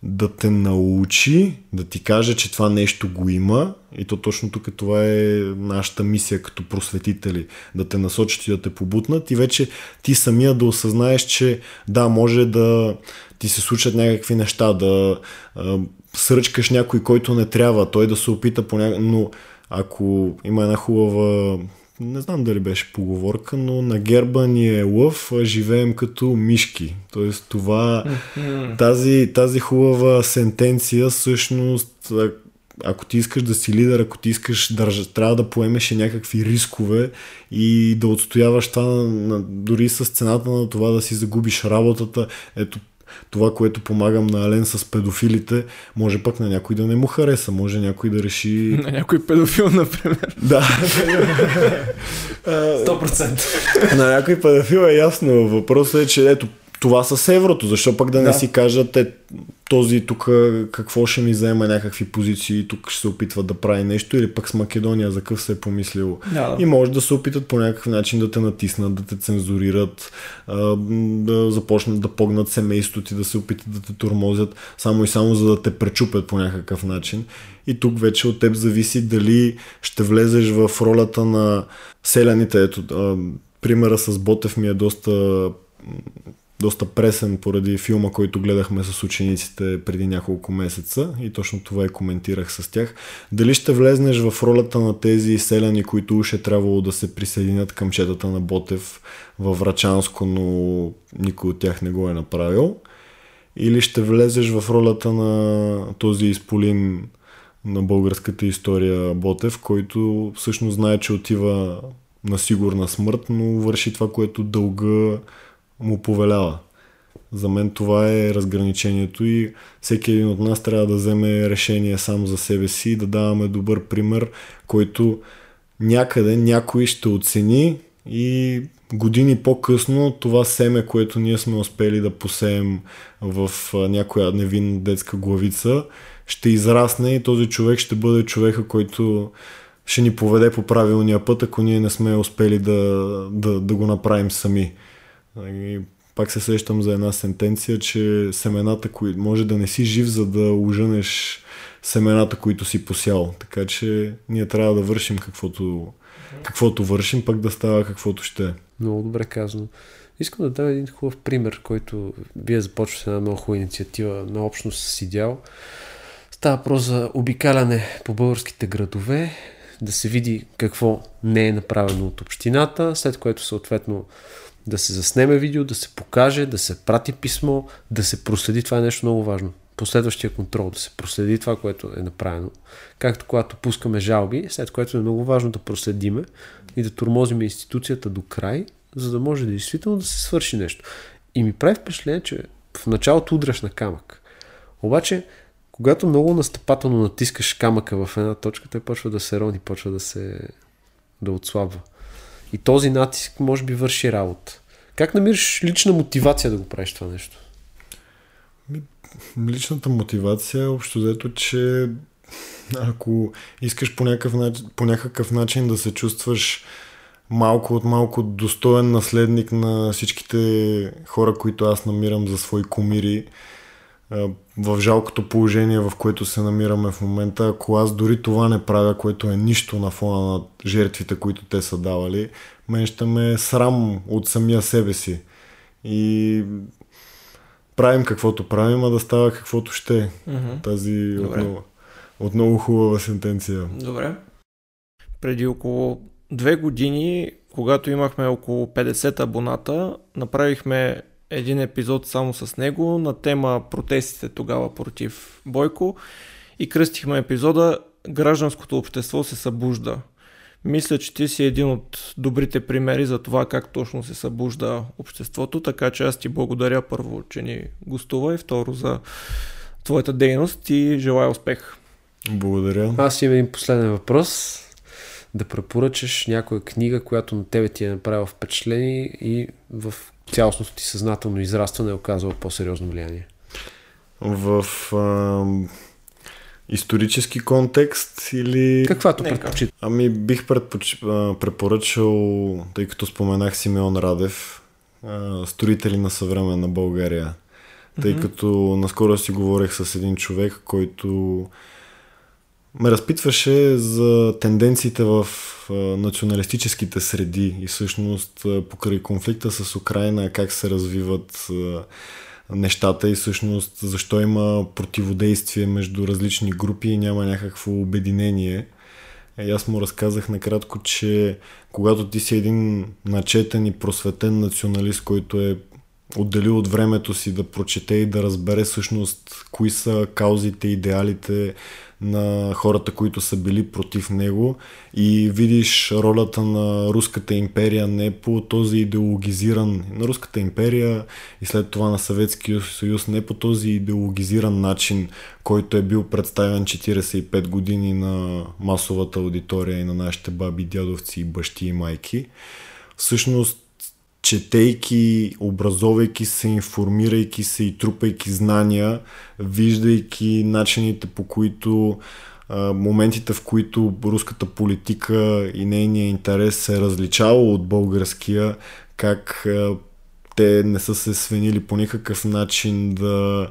да те научи, да ти каже, че това нещо го има. И то точно тук това е нашата мисия като просветители, да те насочат и да те побутнат. И вече ти самия да осъзнаеш, че да, може да ти се случат някакви неща, да а, сръчкаш някой, който не трябва, той да се опита по някакъв... Но ако има една хубава не знам дали беше поговорка, но на герба ни е лъв, а живеем като мишки. Тоест това, тази, тази хубава сентенция всъщност, ако ти искаш да си лидер, ако ти искаш да трябва да поемеш някакви рискове и да отстояваш това дори с цената на това да си загубиш работата, ето това, което помагам на Ален с педофилите, може пък на някой да не му хареса, може някой да реши... На някой педофил, например. Да. 100%. на някой педофил е ясно. Въпросът е, че ето, това с еврото. Защо пък да, да. не си кажат е, този тук какво ще ми взема някакви позиции, тук ще се опитва да прави нещо или пък с Македония за къв се е помислил. Да. И може да се опитат по някакъв начин да те натиснат, да те цензурират, да започнат да погнат семейството ти, да се опитат да те турмозят, само и само за да те пречупят по някакъв начин. И тук вече от теб зависи дали ще влезеш в ролята на селяните. Ето, примера с Ботев ми е доста доста пресен поради филма, който гледахме с учениците преди няколко месеца и точно това и коментирах с тях. Дали ще влезнеш в ролята на тези селяни, които уж е трябвало да се присъединят към четата на Ботев във Врачанско, но никой от тях не го е направил? Или ще влезеш в ролята на този изполин на българската история Ботев, който всъщност знае, че отива на сигурна смърт, но върши това, което дълга му повелява. За мен това е разграничението и всеки един от нас трябва да вземе решение сам за себе си и да даваме добър пример, който някъде някой ще оцени и години по-късно това семе, което ние сме успели да посеем в някоя невинна детска главица, ще израсне и този човек ще бъде човека, който ще ни поведе по правилния път, ако ние не сме успели да, да, да го направим сами. И пак се сещам за една сентенция, че семената, кои... може да не си жив, за да уженеш семената, които си посял. Така че ние трябва да вършим каквото, каквото вършим, пък да става каквото ще. Много добре казано. Искам да дам един хубав пример, който вие започвате една много хубава инициатива на общност с идеал. Става въпрос за обикаляне по българските градове, да се види какво не е направено от общината, след което съответно да се заснеме видео, да се покаже, да се прати писмо, да се проследи. Това е нещо много важно. последващия контрол, да се проследи това, което е направено. Както когато пускаме жалби, след което е много важно да проследиме и да тормозим институцията до край, за да може действително да се свърши нещо. И ми прави впечатление, че в началото удряш на камък. Обаче, когато много настъпателно натискаш камъка в една точка, той почва да се рони, почва да се да отслабва. И този натиск може би върши работа. Как намираш лична мотивация да го правиш това нещо? Личната мотивация е общо взето, че ако искаш по някакъв, начин, по някакъв начин да се чувстваш малко от малко достоен наследник на всичките хора, които аз намирам за свои комири, в жалкото положение, в което се намираме в момента, ако аз дори това не правя, което е нищо на фона на жертвите, които те са давали, мен ще ме срам от самия себе си. И правим каквото правим, а да става каквото ще. Mm-hmm. Тази отново, отново хубава сентенция. Добре. Преди около две години, когато имахме около 50 абоната, направихме един епизод само с него на тема протестите тогава против Бойко и кръстихме епизода Гражданското общество се събужда. Мисля, че ти си един от добрите примери за това как точно се събужда обществото, така че аз ти благодаря първо, че ни гостува и второ за твоята дейност и желая успех. Благодаря. Аз имам един последен въпрос. Да препоръчаш някоя книга, която на тебе ти е направила впечатление и в цялостното ти съзнателно израстване е оказало по-сериозно влияние? В а, исторически контекст или... Каквато предпочита. Ами бих предпоч... препоръчал, тъй като споменах Симеон Радев, а, строители на съвременна България. Тъй mm-hmm. като наскоро си говорех с един човек, който ме разпитваше за тенденциите в националистическите среди и всъщност покрай конфликта с Украина как се развиват нещата и всъщност защо има противодействие между различни групи и няма някакво обединение. И аз му разказах накратко, че когато ти си един начетен и просветен националист, който е отделил от времето си да прочете и да разбере всъщност кои са каузите, идеалите на хората, които са били против него и видиш ролята на Руската империя не по този идеологизиран, на Руската империя и след това на Съветския съюз не по този идеологизиран начин, който е бил представен 45 години на масовата аудитория и на нашите баби, дядовци, бащи и майки. Всъщност четейки, образовайки се, информирайки се и трупайки знания, виждайки начините по които моментите, в които руската политика и нейния интерес се е различава от българския, как те не са се свенили по никакъв начин да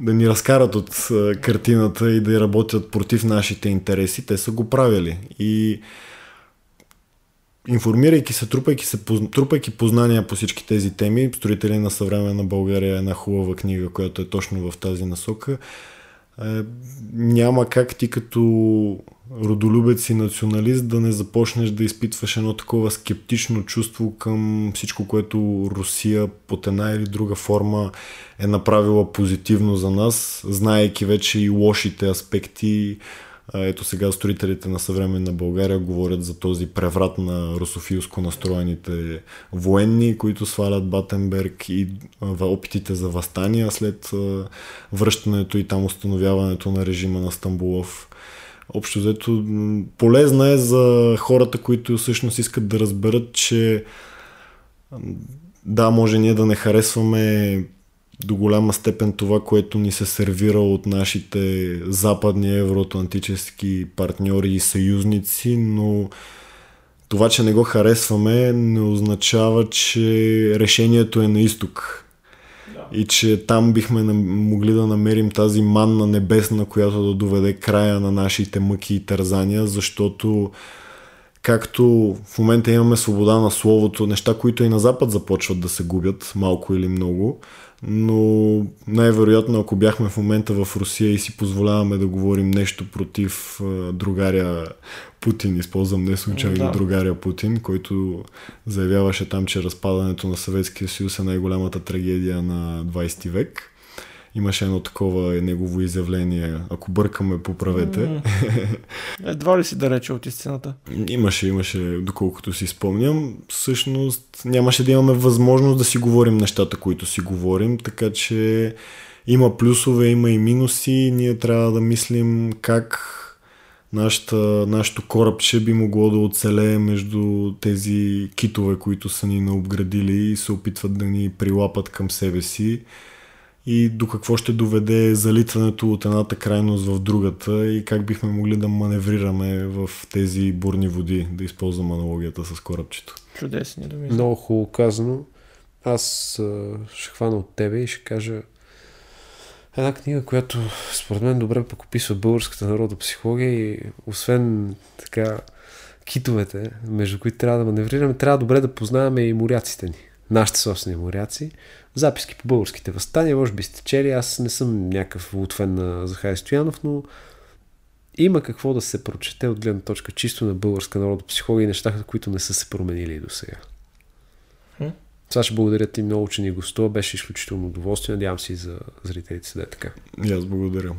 да ни разкарат от картината и да работят против нашите интереси, те са го правили. И информирайки се, трупайки, се, трупайки познания по всички тези теми, Строители на съвременна България е една хубава книга, която е точно в тази насока. Е, няма как ти като родолюбец и националист да не започнеш да изпитваш едно такова скептично чувство към всичко, което Русия под една или друга форма е направила позитивно за нас, знаейки вече и лошите аспекти, ето сега строителите на съвременна България говорят за този преврат на русофилско настроените военни, които свалят Батенберг и опитите за възстания след връщането и там установяването на режима на Стамбулов. Общо взето полезна е за хората, които всъщност искат да разберат, че да, може ние да не харесваме до голяма степен това, което ни се сервира от нашите западни евроатлантически партньори и съюзници, но това, че не го харесваме, не означава, че решението е на изток. Да. И че там бихме могли да намерим тази манна небесна, която да доведе края на нашите мъки и тързания, защото както в момента имаме свобода на словото, неща, които и на Запад започват да се губят, малко или много, но най-вероятно, ако бяхме в момента в Русия и си позволяваме да говорим нещо против другаря Путин, използвам не случайно да. другаря Путин, който заявяваше там, че разпадането на Съветския съюз е най-голямата трагедия на 20 век. Имаше едно такова негово изявление. Ако бъркаме, поправете. М. Едва ли си да рече от истината. Имаше, имаше, доколкото си спомням. Всъщност нямаше да имаме възможност да си говорим нещата, които си говорим, така че има плюсове, има и минуси. Ние трябва да мислим как нашата, нашето корабче би могло да оцелее между тези китове, които са ни наобградили и се опитват да ни прилапат към себе си и до какво ще доведе залитването от едната крайност в другата и как бихме могли да маневрираме в тези бурни води, да използвам аналогията с корабчето. Чудесни думи. Много хубаво казано. Аз а, ще хвана от тебе и ще кажа една книга, която според мен добре пък описва българската народна психология и освен така китовете, между които трябва да маневрираме, трябва добре да познаваме и моряците ни. Нашите собствени моряци. Записки по българските възстания, може би сте чели. Аз не съм някакъв лутфен на Захари Стоянов, но има какво да се прочете от гледна точка чисто на българска народна психология и нещата, които не са се променили и до сега. Хм. Сега ще благодаря ти много, че ни гостува. Беше изключително удоволствие. Надявам се и за зрителите си да е така. И аз благодаря.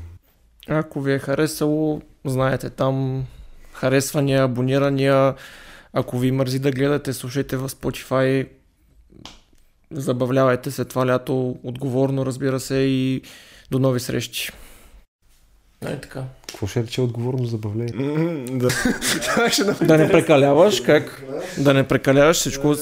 Ако ви е харесало, знаете там харесвания, абонирания. Ако ви мързи да гледате, слушайте в Spotify. Забавлявайте се това лято, отговорно разбира се и до нови срещи. Е така. Какво ще рече отговорно забавление? М, Да. Да не прекаляваш, как? Да не прекаляваш всичко.